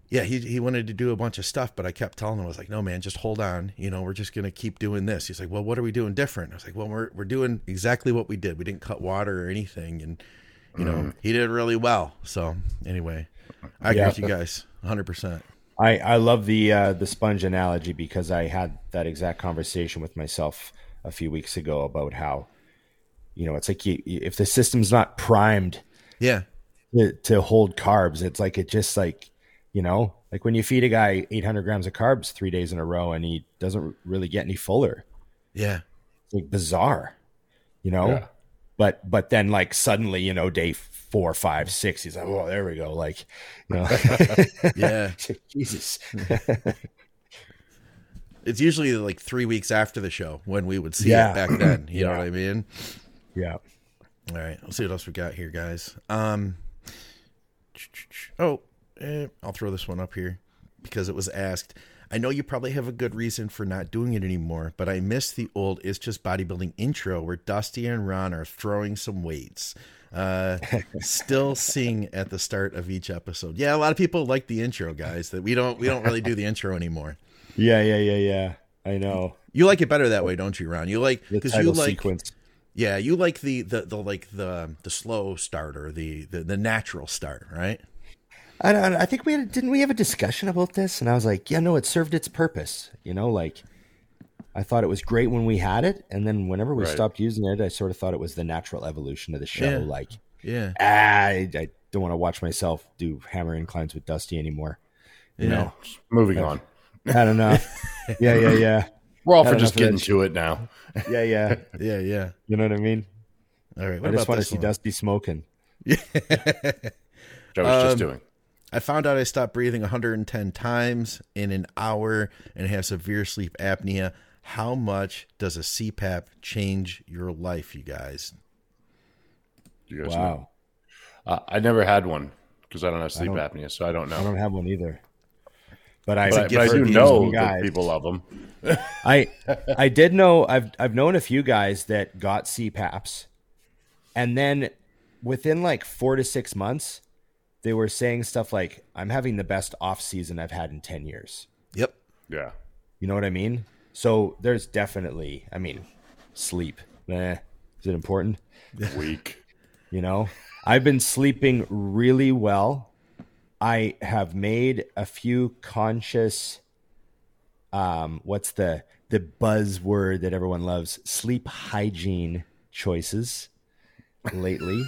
yeah, he he wanted to do a bunch of stuff, but I kept telling him, I was like, no, man, just hold on. You know, we're just gonna keep doing this. He's like, well, what are we doing different? I was like, well, we're we're doing exactly what we did. We didn't cut water or anything, and you know, he did really well. So anyway, I agree Yeah. with you guys, 100. percent I, I love the uh, the sponge analogy because I had that exact conversation with myself a few weeks ago about how, you know, it's like you, if the system's not primed Yeah, to, to hold carbs, it's like it just like, you know, like when you feed a guy 800 grams of carbs three days in a row and he doesn't really get any fuller, yeah, it's like bizarre, you know. Yeah. But but then like suddenly, you know, day four, five, six, he's like, oh, there we go, like, you know, (laughs) yeah. (laughs) Jesus. (laughs) it's usually like three weeks after the show when we would see Yeah. it back then. You know what I mean? yeah. All right, let's see what else we got here, guys. Um, (tsk) oh, eh, I'll throw this one up here because it was asked. I know you probably have a good reason for not doing it anymore, but I miss the old "It's Just Bodybuilding" intro where Dusty and Ron are throwing some weights. Uh, (laughs) still sing at the start of each episode. Yeah, a lot of people like the intro, guys. That we don't we don't really do the intro anymore. Yeah, yeah, yeah, yeah. I know. You like it better that way, don't you, Ron? You like The because you like sequence. yeah, you like the the, the like the the slow starter, the, the the natural start, right? I, don't- I think we had, didn't we have a discussion about this, and I was like, yeah, no, it served its purpose. You know, like I thought it was great when we had it, and then whenever we Right. stopped using it, I sort of thought it was the natural evolution of the show. Yeah. Like, Yeah. ah, I, I don't want to watch myself do hammer inclines with Dusty anymore. You Yeah. know, Moving on. I don't know. (laughs) yeah, yeah, yeah, We're all Had for just getting to it now. yeah, yeah. (laughs) Yeah, yeah. You know what I mean? All right. I What just about want to see one? Dusty smoking. Which I was just Um, doing. I found out I stopped breathing 110 times in an hour and have severe sleep apnea. How much does a CPAP change your life, you guys? You guys know. Wow, Uh, I never had one because I don't have sleep don't- apnea, so I don't know. I don't have one either. But I, but, but I do know guys. that people love them. (laughs) I I did know I've I've known a few guys that got CPAPs, and then within like four to six months, they were saying stuff like, "I'm having the best off season I've had in ten years." Yep. Yeah. You know what I mean? So there's definitely, I mean, sleep. Eh, is it important? (laughs) Weak. You know, I've been sleeping really well. I have made a few conscious um what's the the buzzword that everyone loves? Sleep hygiene choices lately.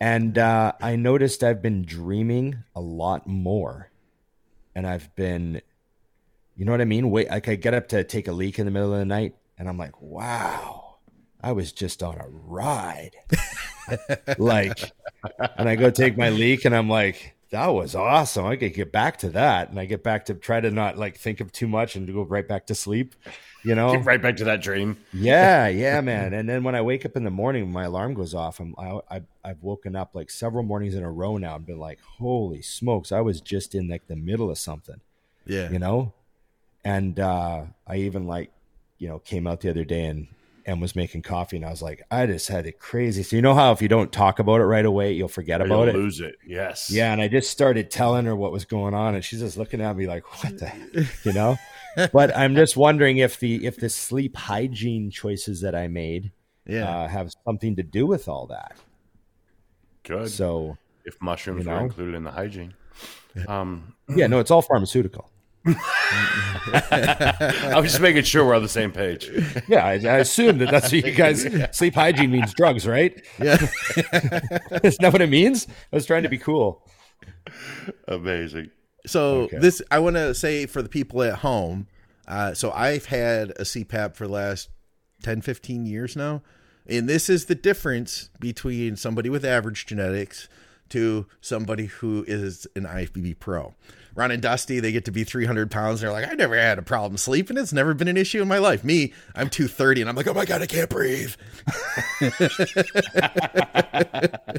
And uh I noticed I've been dreaming a lot more. And I've been you know what I mean? Wait, like I get up to take a leak in the middle of the night and I'm like, "Wow. I was just on a ride." (laughs) like and I go take my leak and I'm like, that was awesome. I could get back to that. And I get back to try to not like think of too much and to go right back to sleep. You know? Get right back to that dream. yeah, (laughs) yeah, man. And then when I wake up in the morning, my alarm goes off, I'm I, I I've woken up like several mornings in a row now and been like, holy smokes, I was just in like the middle of something Yeah. you know and uh i even like you know came out the other day and and was making coffee and i was like i just had it crazy so you know how if you don't talk about it right away you'll forget Or about you'll it lose it. Yes. yeah and i just started telling her what was going on and she's just looking at me like what the (laughs) you know (laughs) but i'm just wondering if the if the sleep hygiene choices that i made Yeah. uh, have something to do with all that Good. so if mushrooms You were know? included in the hygiene. Um, Yeah, no, it's all pharmaceutical. (laughs) (laughs) I was just making sure we're on the same page. Yeah, I, I assume that that's what you guys sleep hygiene means drugs, right? Yeah. Isn't that what it means? I was trying to be cool. Amazing. So Okay. this, I want to say for the people at home. Uh, so I've had a CPAP for the last 10, 15 years now, and this is the difference between somebody with average genetics to somebody who is an IFBB pro. Ron and Dusty, they get to be 300 pounds. They're like, I never had a problem sleeping. It's never been an issue in my life. Me, I'm 230, and I'm like, oh my god, I can't breathe. (laughs)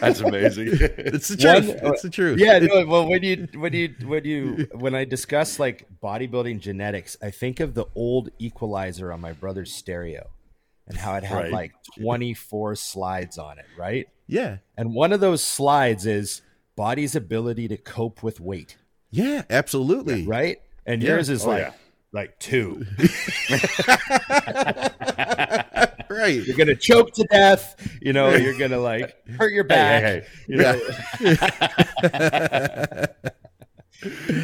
That's amazing. It's the truth. One- it's the truth. Yeah, no, well, when you when you when you when I discuss like bodybuilding genetics, I think of the old equalizer on my brother's stereo and how it had Right. like 24 slides on it, right? yeah, And one of those slides is body's ability to cope with weight, yeah, absolutely. right? And Yeah. yours is Oh, like yeah. like two. (laughs) (laughs) Right. You're gonna choke to death. You know, you're gonna like hurt your back. hey, You know, (laughs)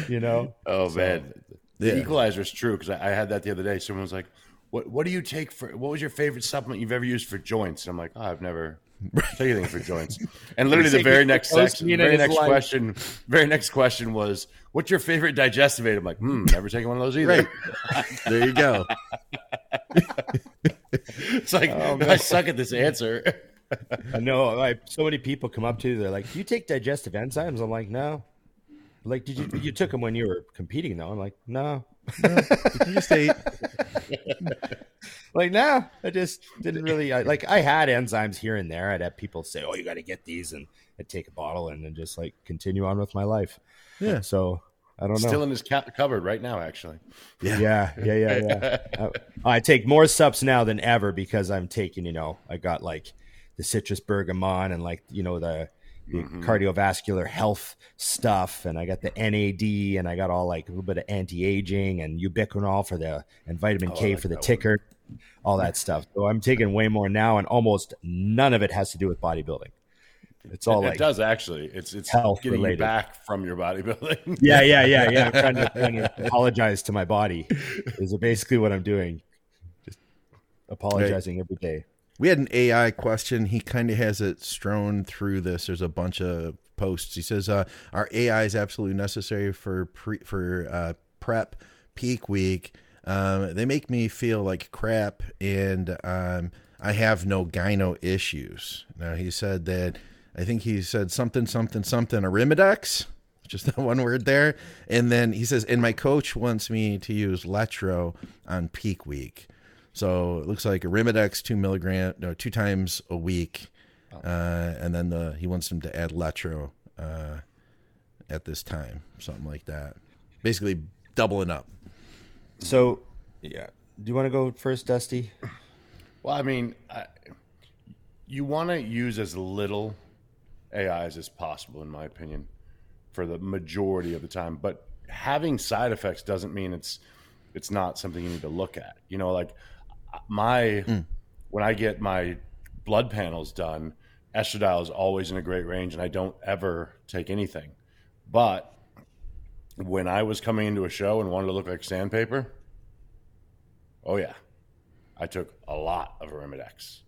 you know. Oh man, the Yeah. equalizer is true because I, I had that the other day. Someone was like, "What What do you take for? What was your favorite supplement you've ever used for joints?" And I'm like, "Oh, I've never (laughs) taken anything for joints." And literally, the very next section, meat the in very next life. question, very next question was, "What's your favorite digestive aid?" I'm like, "Hmm, never taken one of those either." Right. There you go. (laughs) it's like I suck at this answer. I know. Like so many people come up to you. They're like, "Do you take digestive enzymes?" I'm like, "No." Like, did you you took them when you were competing? though? I'm like, "No." You just ate. (laughs) Like, no, I just didn't really. I, like, I had enzymes here and there. I'd have people say, "Oh, you got to get these," and I'd take a bottle and then just like continue on with my life. Yeah. So I don't know. Still in his ca- cupboard right now, actually. Yeah, yeah, yeah, yeah. Uh, (laughs) I take more subs now than ever because I'm taking, you know, I got like the citrus bergamot and like, you know, the, the mm-hmm. cardiovascular health stuff, and I got the NAD, and I got all like a little bit of anti-aging and ubiquinol for the and vitamin oh, K like for the that one. ticker, all that stuff. So I'm taking way more now, and almost none of it has to do with bodybuilding. It's all it like does actually. It's it's health getting related. you back from your bodybuilding. (laughs) yeah, yeah, yeah, yeah. I'm (laughs) trying to, trying to apologize to my body. Is basically what I'm doing. Just apologizing every day. We had an AI question. He kind of has it strewn through this. There's a bunch of posts. He says, uh, "Our AI is absolutely necessary for pre- for uh, prep peak week. Um, they make me feel like crap, and um, I have no gyno issues." Now he said that. I think he said something, something, something. Arimidex, just (laughs) that one word there. And then he says, and my coach wants me to use Letro on peak week. So it looks like Arimidex two milligram, no, two times a week, uh, and then the he wants him to add Letro uh, at this time, something like that. Basically, doubling up. So, yeah. Do you want to go first, Dusty? Well, I mean, I, you want to use as little AIs as possible, in my opinion, for the majority of the time. But having side effects doesn't mean it's it's not something you need to look at. You know, like my mm. when I get my blood panels done, estradiol is always in a great range, and I don't ever take anything. But when I was coming into a show and wanted to look like sandpaper, oh yeah, I took a lot of Arimidex.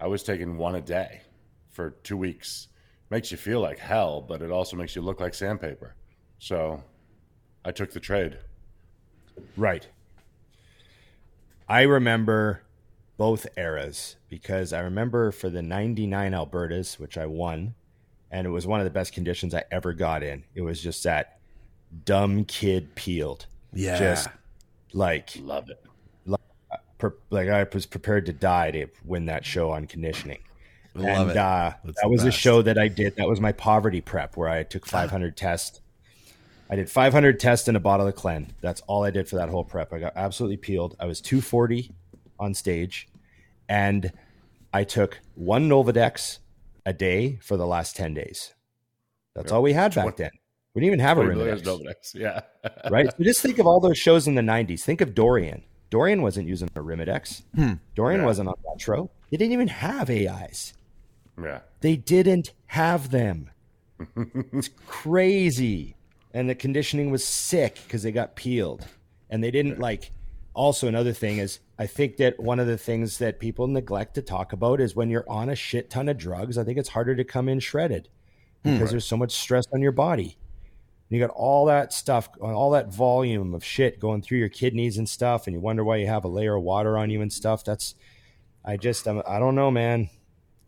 I was taking one a day for two weeks. Makes you feel like hell, but it also makes you look like sandpaper. So I took the trade. Right. I remember both eras because I remember for the 99 Albertas, which I won, and it was one of the best conditions I ever got in. It was just that dumb kid peeled. Yeah. Just like Love it. per, like I was prepared to die to win that show on conditioning. Love and it. Uh, that the was a show that I did. That was my poverty prep where I took 500 tests. I did 500 tests and a bottle of Clen. That's all I did for that whole prep. I got absolutely peeled. I was 240 on stage, and I took one Nolvadex a day for the last 10 days. That's all we had back then. We didn't even have a Twenty million Rimidex Nolvadex. Yeah. (laughs) right? So just think of all those shows in the '90s. Think of Dorian. Dorian wasn't using Arimidex. Hmm. Dorian Yeah. wasn't on Letro. They didn't even have AIs. Yeah. They didn't have them. (laughs) it's crazy. And the conditioning was sick because they got peeled. And they didn't like. Also, another thing is, I think that one of the things that people neglect to talk about is when you're on a shit ton of drugs, I think it's harder to come in shredded because there's so much stress on your body. You got all that stuff, all that volume of shit going through your kidneys and stuff, and you wonder why you have a layer of water on you and stuff. That's, I just, I'm, I don't know, man.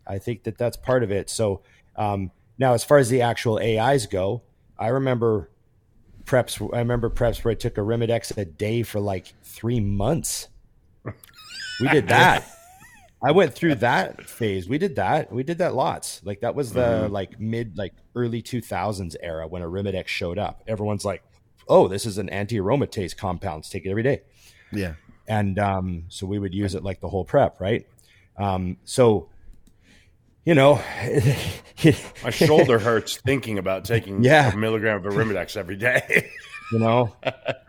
I think that that's part of it. So um, now, as far as the actual AIs go, I remember preps. I remember preps where I took a Arimidex a day for like three months. We did that. I went through that phase. We did that. We did that lots. Like that was the Mhm. like mid like early 2000s era when a Arimidex showed up. Everyone's like, "Oh, this is an anti-aromatase compound. Let's take it every day." Yeah. and um, so we would use it like the whole prep, right? Um, so, you know, My shoulder hurts thinking about taking (laughs) Yeah. a milligram of Arimidex every day. (laughs) you know,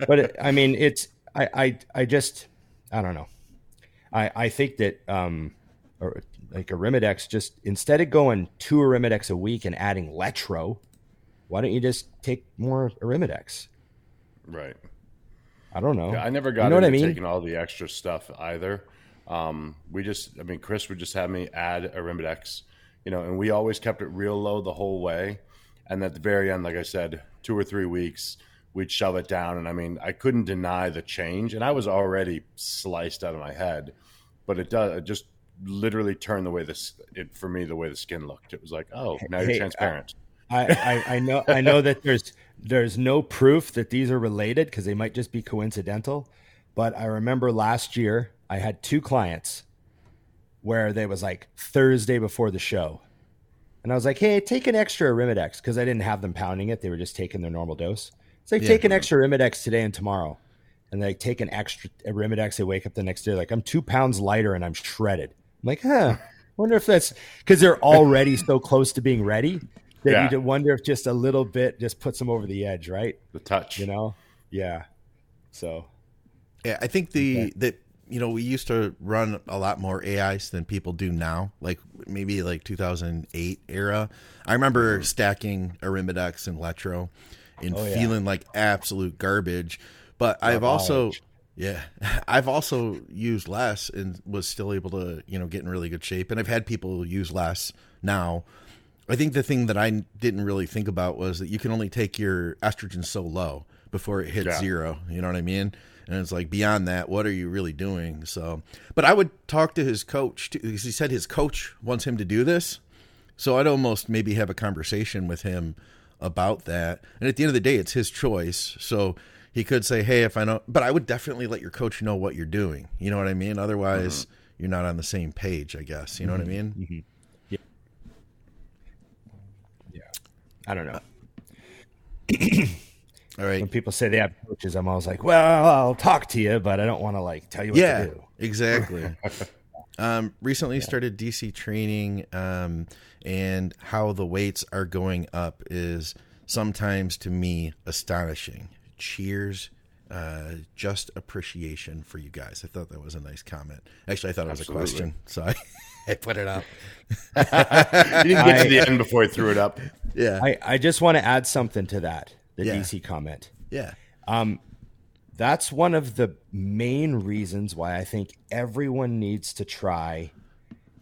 but it, I mean, it's I, I I just I don't know. I I think that um, or like Arimidex just instead of going two Arimidex a week and adding Letro, why don't you just take more Arimidex? right. I don't know. Yeah, I never got You know what into I mean? taking all the extra stuff either. Um, we just, I mean, Chris would just have me add a Arimidex, you know, and we always kept it real low the whole way. And at the very end, like I said, two or three weeks, we'd shove it down. And I mean, I couldn't deny the change, and I was already sliced out of my head, but it does it just literally turned the way this it for me the way the skin looked. It was like, oh, now you're Hey, transparent. I, I, I know I know that there's there's no proof that these are related because they might just be coincidental. But I remember last year I had two clients where they was like Thursday before the show. And I was like, hey, take an extra Arimidex because I didn't have them pounding it. They were just taking their normal dose. It's like, Yeah. take an extra Arimidex today and tomorrow. And they take an extra Arimidex. They wake up the next day like, I'm two pounds lighter and I'm shredded. I'm like, huh, wonder if that's (laughs) because they're already so close to being ready that Yeah. you wonder if just a little bit just puts them over the edge, right? The touch. You know? Yeah. So, Yeah, I think the that you know we used to run a lot more AIs than people do now. Like maybe like 2008 era. I remember mm-hmm. stacking Arimidex and Letro and Oh, yeah. feeling like absolute garbage. But I've also yeah, (laughs) I've also used less and was still able to you know get in really good shape. And I've had people use less now. I think the thing that I didn't really think about was that you can only take your estrogen so low before it hits Yeah. zero. You know what I mean? And it's like beyond that, what are you really doing? So, but I would talk to his coach too, because he said his coach wants him to do this. So I'd almost maybe have a conversation with him about that. And at the end of the day, it's his choice. So he could say, "Hey, if I know," but I would definitely let your coach know what you're doing. You know what I mean? Otherwise, mm-hmm. you're not on the same page. I guess. You know what I mean? Mm-hmm. Mm-hmm. Yeah. Yeah. I don't know. Uh, (clears throat) All right. When people say they have coaches, I'm always like, well, I'll talk to you, but I don't want to like tell you what yeah, to do. exactly. (laughs) um, recently started DC training, um, and how the weights are going up is sometimes to me astonishing. Cheers. Uh, just appreciation for you guys. I thought that was a nice comment. Actually, I thought it was Absolutely. a question, (laughs) so I, I put it up. (laughs) You didn't get I- to the end before I threw it up. Yeah, I, I just want to add something to that, the Yeah. DC comment. yeah, Um, That's one of the main reasons why I think everyone needs to try,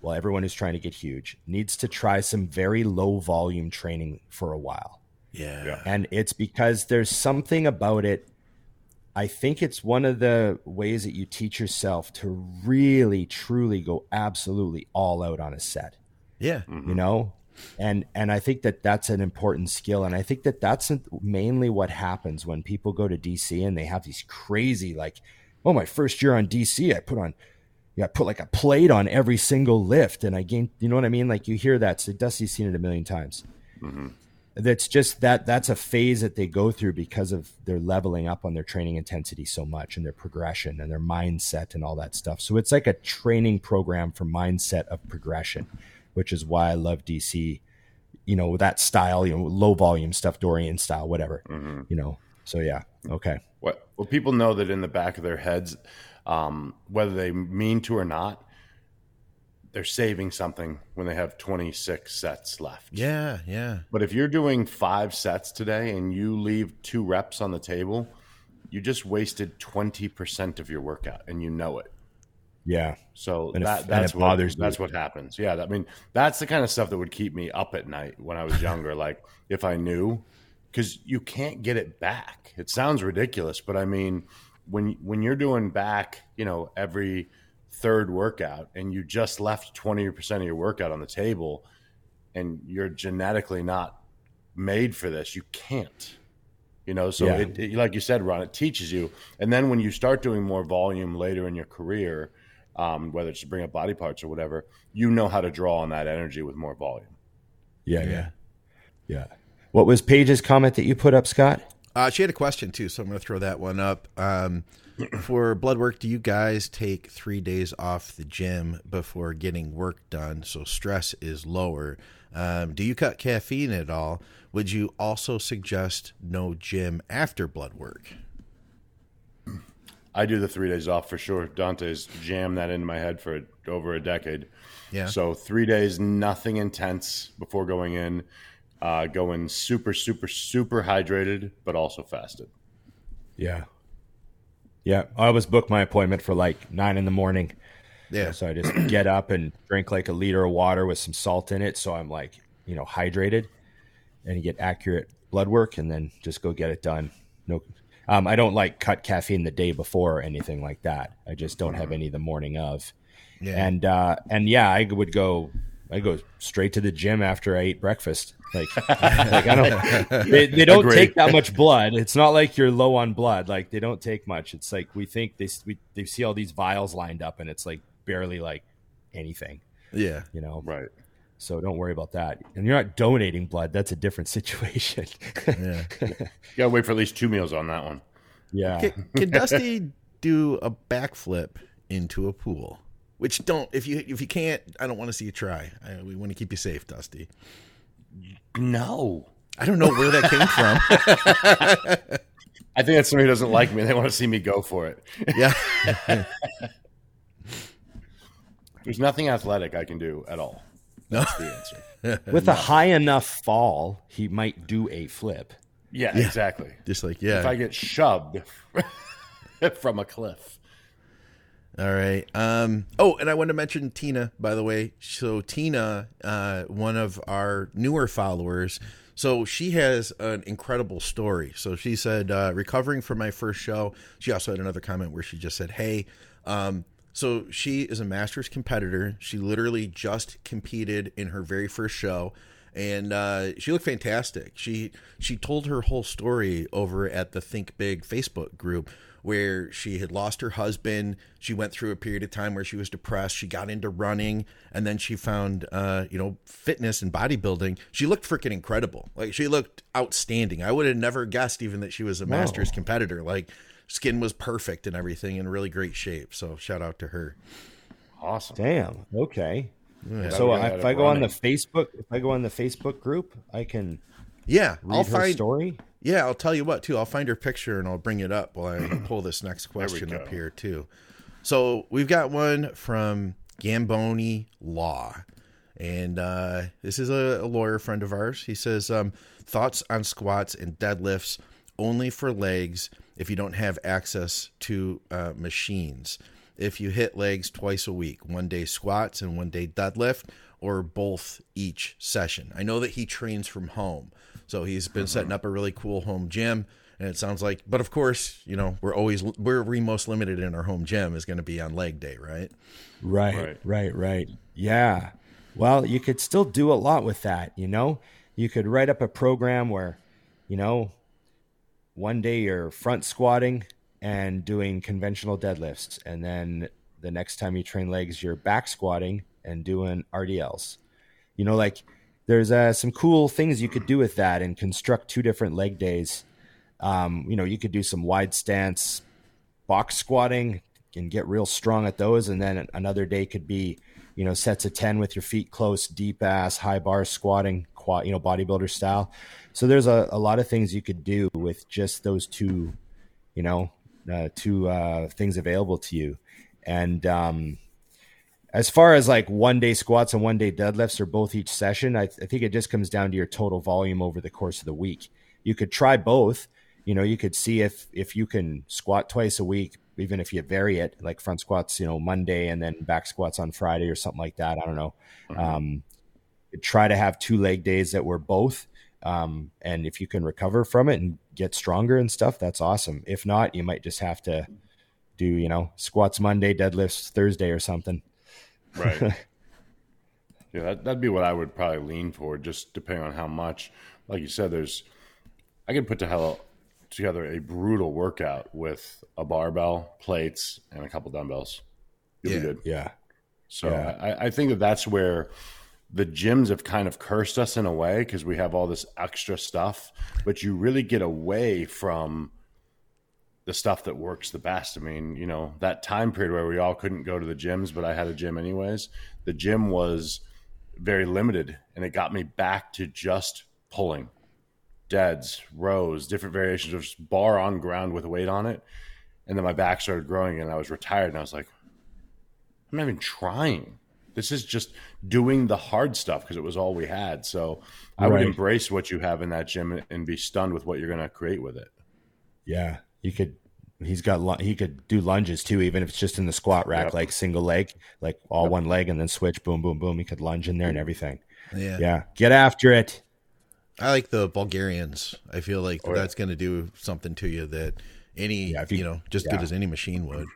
well, everyone who's trying to get huge needs to try some very low volume training for a while. yeah, Yeah. And it's because there's something about it. I think it's one of the ways that you teach yourself to really, truly go absolutely all out on a set yeah, you know and and i think that that's an important skill. And i think that that's mainly what happens when people go to dc and they have these crazy like oh my first year on dc i put on yeah i put like a plate on every single lift and i gained you know what i mean? Like you hear that so dusty's seen it a million times. Mm-hmm. That's just that that's a phase that they go through because of their leveling up on their training intensity so much and their progression and their mindset and all that stuff. So it's like a training program for mindset of progression which is why i love dc you know that style you know low volume stuff dorian style whatever you know so yeah okay What well, people know that in the back of their heads, um, whether they mean to or not, they're saving something when they have 26 sets left. Yeah, yeah. But if you're doing five sets today and you leave two reps on the table, you just wasted 20% of your workout and you know it. Yeah. So And that and that's what that's what happens. Yeah, I mean that's the kind of stuff that would keep me up at night when I was younger. (laughs) like if I knew, because you can't get it back. It sounds ridiculous, but I mean when when you're doing back, you know, every third workout, and you just left twenty percent of your workout on the table, and you're genetically not made for this, you can't. You know, so Yeah. it, it, like you said, Ron, it teaches you. And then when you start doing more volume later in your career, um, whether it's to bring up body parts or whatever, you know how to draw on that energy with more volume. Yeah. Yeah. Yeah. What was Paige's comment that you put up, Scott? Uh, she had a question too, so I'm going to throw that one up. Um, (clears throat) for blood work, do you guys take three days off the gym before getting work done so stress is lower? Um, do you cut caffeine at all? Would you also suggest no gym after blood work? I do the three days off for sure. Dante's jammed that into my head for over a decade. Yeah. So three days, nothing intense before going in. Uh, going super, super, super hydrated, but also fasted. Yeah. Yeah. I always book my appointment for like nine in the morning. Yeah. So I just (clears throat) get up and drink like a liter of water with some salt in it. So I'm like, you know, hydrated and you get accurate blood work and then just go get it done. No, um, I don't like cut caffeine the day before or anything like that. I just don't have any the morning of. Yeah. And, uh, and yeah, I would go, I go straight to the gym after I eat breakfast. Like, (laughs) like I don't, they, they don't Agree. take that much blood. It's not like you're low on blood. Like they don't take much. It's like we think they we, they see all these vials lined up, and it's like barely like anything, Yeah. you know. Right. So don't worry about that. And you're not donating blood. That's a different (laughs) situation. Yeah. You (laughs) gotta wait for at least two meals on that one. yeah. Can, can (laughs) Dusty do a backflip into a pool? Which don't if you if you can't, I don't want to see you try. I, we want to keep you safe, Dusty. No. I don't know where that came from. I think that's somebody who doesn't like me. They want to see me go for it. yeah. There's nothing athletic I can do at all. That's the answer. (laughs) With a high enough fall, he might do a flip. Yeah, exactly. Just like yeah. If I get shoved (laughs) from a cliff. All right. Um, oh, and I want to mention Tina, by the way. So Tina, uh, one of our newer followers, so she has an incredible story. So she said, uh, recovering from my first show. She also had another comment where she just said, "Hey." Um, so she is a masters competitor. She literally just competed in her very first show and uh, she looked fantastic. She she told her whole story over at the Think Big Facebook group where she had lost her husband. She went through a period of time where she was depressed. She got into running, and then she found uh, you know fitness and bodybuilding. She looked freaking incredible. Like she looked outstanding. I would have never guessed even that she was a masters competitor. Like skin was perfect and everything in really great shape. So shout out to her. Awesome. Damn. Okay. That'd So be I- if I go on the. Facebook, if I go on the Facebook group, I can Yeah, read I'll her find story. Yeah, I'll tell you what too. I'll find her picture and I'll bring it up while I (clears throat) pull this next question up here too. So we've got one from Gamboni Law, and uh, this is a, a lawyer friend of ours. He says um, thoughts on squats and deadlifts only for legs if you don't have access to uh, machines. If you hit legs twice a week, one day squats and one day deadlift, or both each session. I know that he trains from home, so he's been setting up a really cool home gym. And it sounds like, but of course, you know, we're always where we most limited in our home gym is going to be on leg day, right? Right, Right. right, right, Yeah. Well, you could still do a lot with that, you know? You could write up a program where, you know, one day you're front squatting and doing conventional deadlifts, and then the next time you train legs, you're back squatting and doing RDLs. You know, like there's uh, some cool things you could do with that and construct two different leg days. Um, you know, you could do some wide stance box squatting and get real strong at those. And then another day could be, you know, sets of 10 with your feet close, deep ass, high bar squatting, quad, you know, bodybuilder style. So there's a, a lot of things you could do with just those two, you know, uh, two uh, things available to you. And um, as far as like one day squats and one day deadlifts or both each session, I, I think it just comes down to your total volume over the course of the week. You could try both. You know, you could see if if you can squat twice a week, even if you vary it, like front squats, you know, Monday and then back squats on Friday or something like that. I don't know. Um, try to have two leg days that were both. Um, and if you can recover from it and get stronger and stuff, that's awesome. If not, you might just have to do, you know, squats Monday, deadlifts Thursday or something. Right. (laughs) yeah, that, that'd be what I would probably lean for, just depending on how much. Like you said, there's, I could put the hell together a brutal workout with a barbell, plates, and a couple dumbbells. You'll Yeah. be good. Yeah. So Yeah. I, I think that that's where the gyms have kind of cursed us in a way because we have all this extra stuff, but you really get away from the stuff that works the best. I mean, you know, that time period where we all couldn't go to the gyms, but I had a gym anyways. The gym was very limited and it got me back to just pulling deads, rows, different variations of bar on ground with weight on it. And then my back started growing and I was retired and I was like, I'm not even trying. This is just doing the hard stuff because it was all we had. So I would embrace what you have in that gym and- and be stunned with what you're going to create with it. Yeah. You could, he's got, he could do lunges too, even if it's just in the squat rack, Yep. like single leg, like all one leg and then switch, boom, boom, boom. He could lunge in there and everything. Yeah. Yeah. Get after it. I like the Bulgarians. I feel like Oh, yeah. that's going to do something to you that any, Yeah, if you, you- know, just yeah. good as any machine would.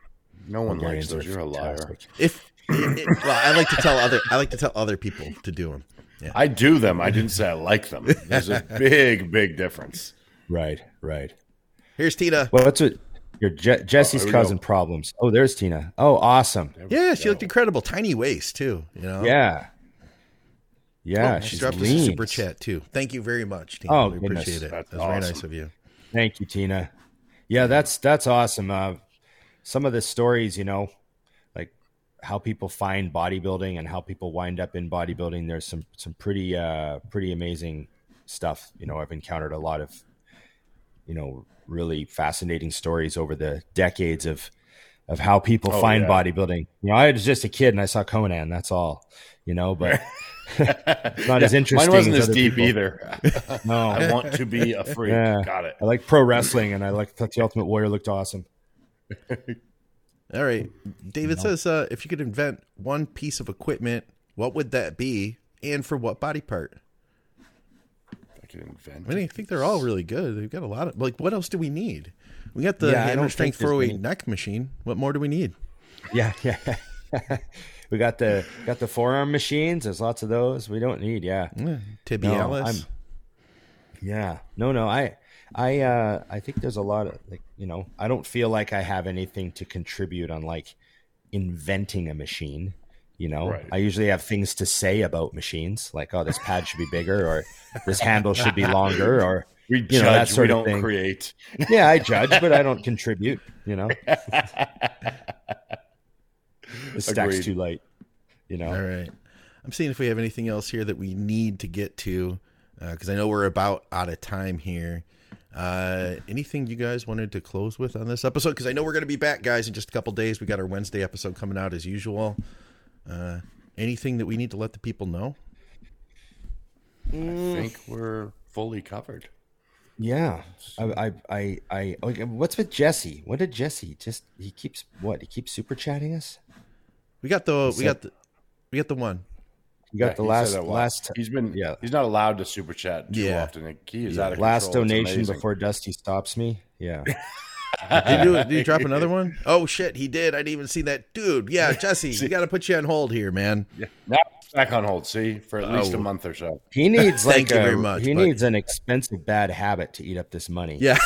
No one Bulgarians likes those. You're a liar. If it, well, I like to tell other, I like to tell other people to do them. Yeah. I do them. I didn't say I like them. There's a (laughs) big, big difference. Right. Right. Here's Tina. Well, what's it? Your Je- Jesse's here we causing go. problems. Oh, there's Tina. Oh, awesome. Yeah, she looked incredible. Tiny waist too. You know. Yeah. Yeah. Oh, she she's dropped us a super chat too. Thank you very much, Tina. Oh, we goodness. appreciate it. That's That's very nice of you. Thank you, Tina. Yeah, that's that's awesome. Uh, some of the stories, you know, like how people find bodybuilding and how people wind up in bodybuilding. There's some some pretty uh, pretty amazing stuff. You know, I've encountered a lot of, you know, really fascinating stories over the decades of of how people Oh, find yeah. bodybuilding. You know, I was just a kid and I saw Conan. That's all. You know, but it's (laughs) not as interesting. Mine wasn't as as deep people. either. (laughs) No, I want to be a freak. Yeah. Got it. I like pro wrestling, and I like thought the Ultimate Warrior looked awesome. (laughs) All right. David says, uh, if you could invent one piece of equipment, what would that be, and for what body part? I could invent. I mean, I think they're all really good. They've got a lot of like. What else do we need? We got the Yeah, hammer strength throwaway neck machine. What more do we need? Yeah, (laughs) yeah. we got the got the forearm machines. There's lots of those. We don't need. Yeah, Yeah, no, tibialis. I'm. Yeah, no, no. I, I, uh, I think there's a lot of like you know. I don't feel like I have anything to contribute on like inventing a machine. You know, Right. I usually have things to say about machines, like oh, this pad should be bigger, or this handle should be longer, or We you judge. know, that sort we of don't thing. create. yeah, I judge, but I don't contribute. You know, (laughs) the stack's Agreed. too light. You know, All right. I'm seeing if we have anything else here that we need to get to, because I know we're about out of time here. Uh, anything you guys wanted to close with on this episode? Because I know we're going to be back, guys, in just a couple days. We got our Wednesday episode coming out as usual. Uh, anything that we need to let the people know? I think we're fully covered. yeah. I, I, I, I. Okay, what's with Jesse? What did Jesse just? He keeps what? He keeps super chatting us. We got the we said- got the we got the one. You got Yeah, the last last. He's been. yeah. He's not allowed to super chat too Yeah. often. He is Yeah. out of last control. It's donation before Dusty stops me. Yeah. (laughs) Did you, did you drop (laughs) another one? Oh shit, he did. I didn't even see that, dude. Yeah, Jesse, we got to put you on hold here, man. Now it's back on hold. See for at oh. least a Oh. month or so. He needs (laughs) like Thank you very much, he but- needs an expensive bad habit to eat up this money. Yeah.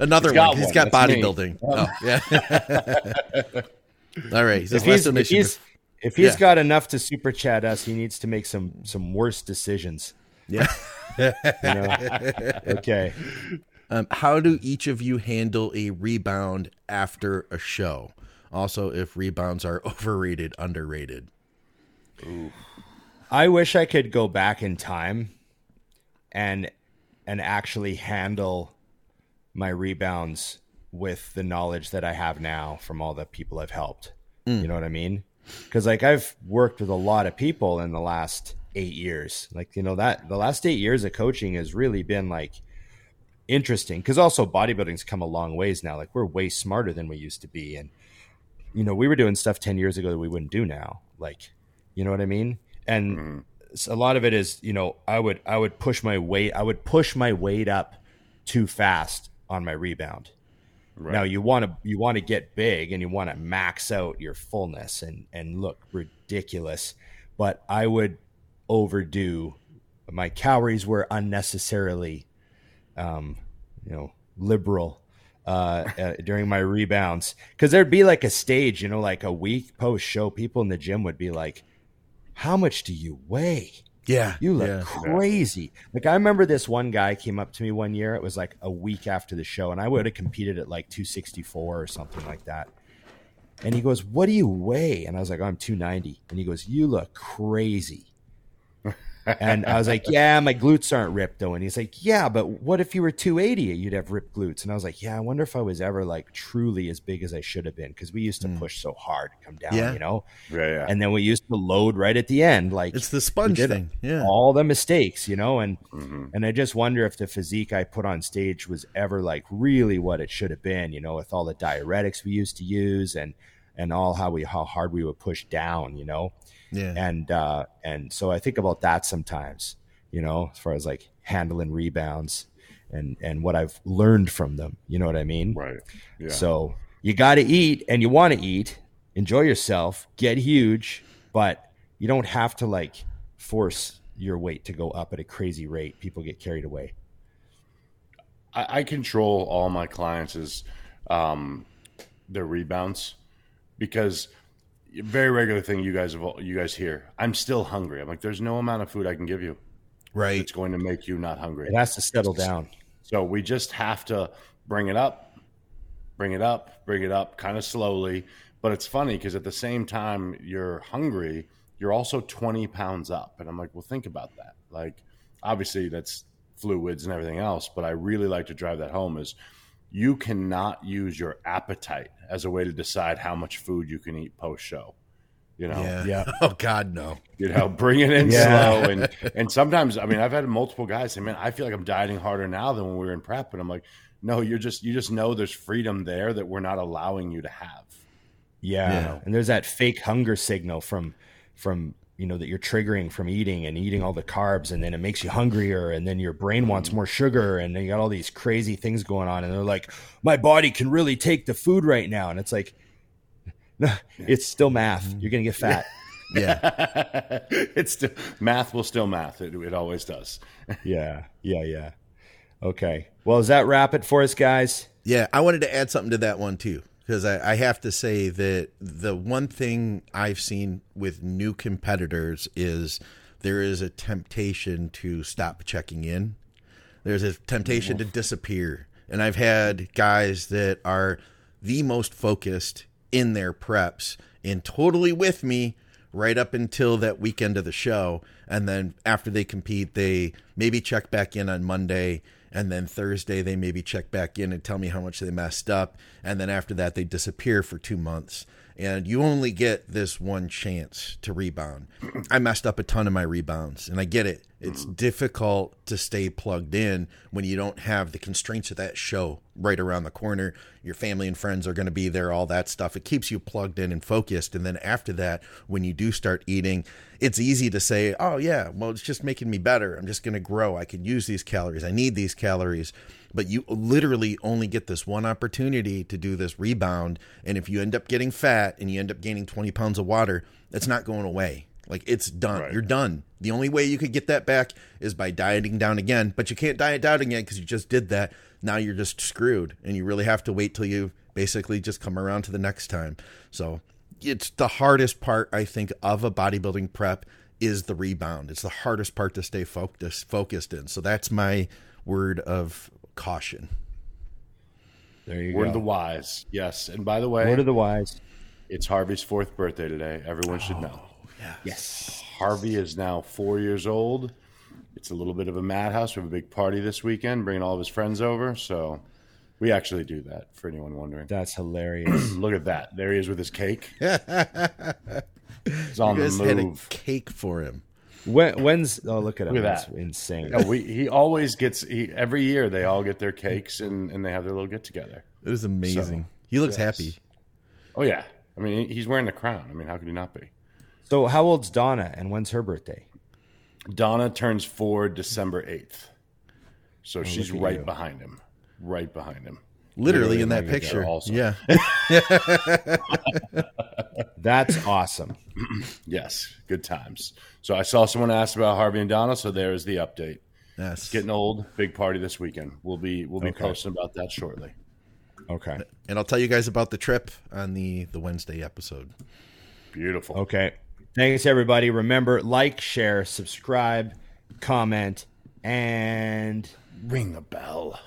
Another one. He's got one. He's That's me. bodybuilding. Oh, oh yeah. All right. He says If last he's, if donation. he's, if he's Yeah. got enough to super chat us, he needs to make some some worse decisions. yeah. (laughs) You know? okay. Um, how do each of you handle a rebound after a show? Also, if rebounds are (laughs) overrated, underrated. Ooh. I wish I could go back in time and and actually handle my rebounds with the knowledge that I have now from all the people I've helped. You know what I mean? Because like I've worked with a lot of people in the last eight years. Like you know that the last eight years of coaching has really been like interesting because also bodybuilding's come a long ways now. Like we're way smarter than we used to be, and you know we were doing stuff ten years ago that we wouldn't do now. Like you know what I mean? And mm-hmm. a lot of it is you know I would I would push my weight I would push my weight up too fast on my rebound. Right. Now you want to you want to get big and you want to max out your fullness and and look ridiculous, but I would overdo my calories were unnecessarily um, you know, liberal uh, uh, during my rebounds because there'd be like a stage, you know, like a week post show. People in the gym would be like, "How much do you weigh?" Yeah, you look yeah, crazy. Yeah. Like I remember this one guy came up to me one year. It was like a week after the show, and I would have competed at like 264 or something like that. And he goes, "What do you weigh?" And I was like, oh, "I'm 290." And he goes, "You look crazy." And I was like, yeah, my glutes aren't ripped though. And he's like, yeah, but what if you were 280? You'd have ripped glutes. And I was like, yeah, I wonder if I was ever like truly as big as I should have been because we used to mm. push so hard to come down, yeah. you know? Yeah, yeah. And then we used to load right at the end. Like it's the sponge thing. Yeah. All the mistakes, you know? And, mm-hmm. and I just wonder if the physique I put on stage was ever like really what it should have been, you know, with all the diuretics we used to use and, and all how we, how hard we would push down, you know? Yeah. And uh, and so I think about that sometimes, you know, as far as like handling rebounds and and what I've learned from them. You know what I mean? Right. Yeah. So you got to eat and you want to eat, enjoy yourself, get huge, but you don't have to like force your weight to go up at a crazy rate. People get carried away. I, I control all my clients' um, their rebounds because very regular thing you guys have all, you guys hear. I'm still hungry. I'm like, there's no amount of food I can give you. Right. It's going to make you not hungry. It has to settle down. So we just have to bring it up, bring it up, bring it up, kind of slowly. But it's funny because at the same time you're hungry, you're also 20 pounds up. And I'm like, well, think about that. Like, obviously that's fluids and everything else, but I really like to drive that home is you cannot use your appetite as a way to decide how much food you can eat post show. You know, yeah. yeah. (laughs) Oh God, no. You know, bring it in (laughs) yeah. slow, and and sometimes, I mean, I've had multiple guys say, "Man, I feel like I'm dieting harder now than when we were in prep," and I'm like, "No, you're just you just know there's freedom there that we're not allowing you to have." Yeah, yeah. and there's that fake hunger signal from from you know that you're triggering from eating and eating all the carbs and then it makes you hungrier and then your brain wants mm. more sugar and then you got all these crazy things going on and they're like my body can really take the food right now. And it's like (laughs) no it's still math. Mm-hmm. you're gonna get fat. (laughs) Yeah. (laughs) It's still math will still math. It, it always does. Yeah. Yeah yeah. Okay. Well is that wrap it for us guys? Yeah i wanted to add something to that one too because I, I, have to say that the one thing I've seen with new competitors is there is a temptation to stop checking in. There's a temptation to disappear. And I've had guys that are the most focused in their preps and totally with me right up until that weekend of the show. And then after they compete, they maybe check back in on Monday and then Thursday they maybe check back in and tell me how much they messed up, and then after that they disappear for two months. And you only get this one chance to rebound. (clears throat) I messed up a ton of my rebounds, and I get it. It's mm-hmm. difficult to stay plugged in when you don't have the constraints of that show right around the corner. Your family and friends are going to be there, all that stuff. It keeps you plugged in and focused. And then after that, when you do start eating, it's easy to say, oh, yeah, well, it's just making me better. I'm just going to grow. I can use these calories. I need these calories. But you literally only get this one opportunity to do this rebound. And if you end up getting fat and you end up gaining 20 pounds of water, it's not going away like it's done. Right. You're done. The only way you could get that back is by dieting down again, but you can't diet down again because you just did that. Now you're just screwed, and you really have to wait till you basically just come around to the next time. So it's the hardest part I think of a bodybuilding prep is the rebound. It's the hardest part to stay focused focused in. So that's my word of caution. There you word go. Word of the wise. Yes. And by the way, word of the wise. It's Harvey's fourth birthday today. Everyone should know. Yes. yes. Harvey is now four years old. It's a little bit of a madhouse. We have a big party this weekend, bringing all of his friends over. So We actually do that for anyone wondering. That's (clears throat) hilarious. Look at that. There he is with his cake. (laughs) He's on You the guys had a move. cake for him. when, when's oh look at him. Look at That's that. insane. No, we, he always gets he, every year they all get their cakes and, and they have their little get together. It was amazing. he looks yes. happy. Oh yeah, I mean he's wearing the crown. I mean how could he not be? So how old's Donna and when's her birthday? Donna turns four December eighth, so oh, she's right you. behind him, right behind him. Literally in that picture. also. Yeah. (laughs) That's awesome. (clears throat) Yes, good times. So I saw someone ask about Harvey and Donna, so there is the update. Yes. Getting old, big party this weekend. We'll be we'll be Okay. posting about that shortly. Okay. and I'll tell you guys about the trip on the the Wednesday episode. Beautiful. Okay. Thanks everybody. Remember, like, share, subscribe, comment, and Ring the bell.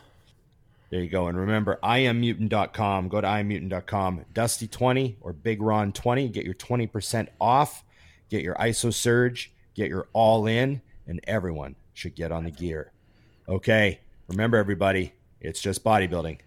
There you go. And remember, iammutant.com. Go to iammutant.com. Dusty20 or Big Ron 20. Get your 20% off. Get your ISO Surge. Get your all in. And everyone should get on the gear. Okay. Remember, everybody, it's just bodybuilding.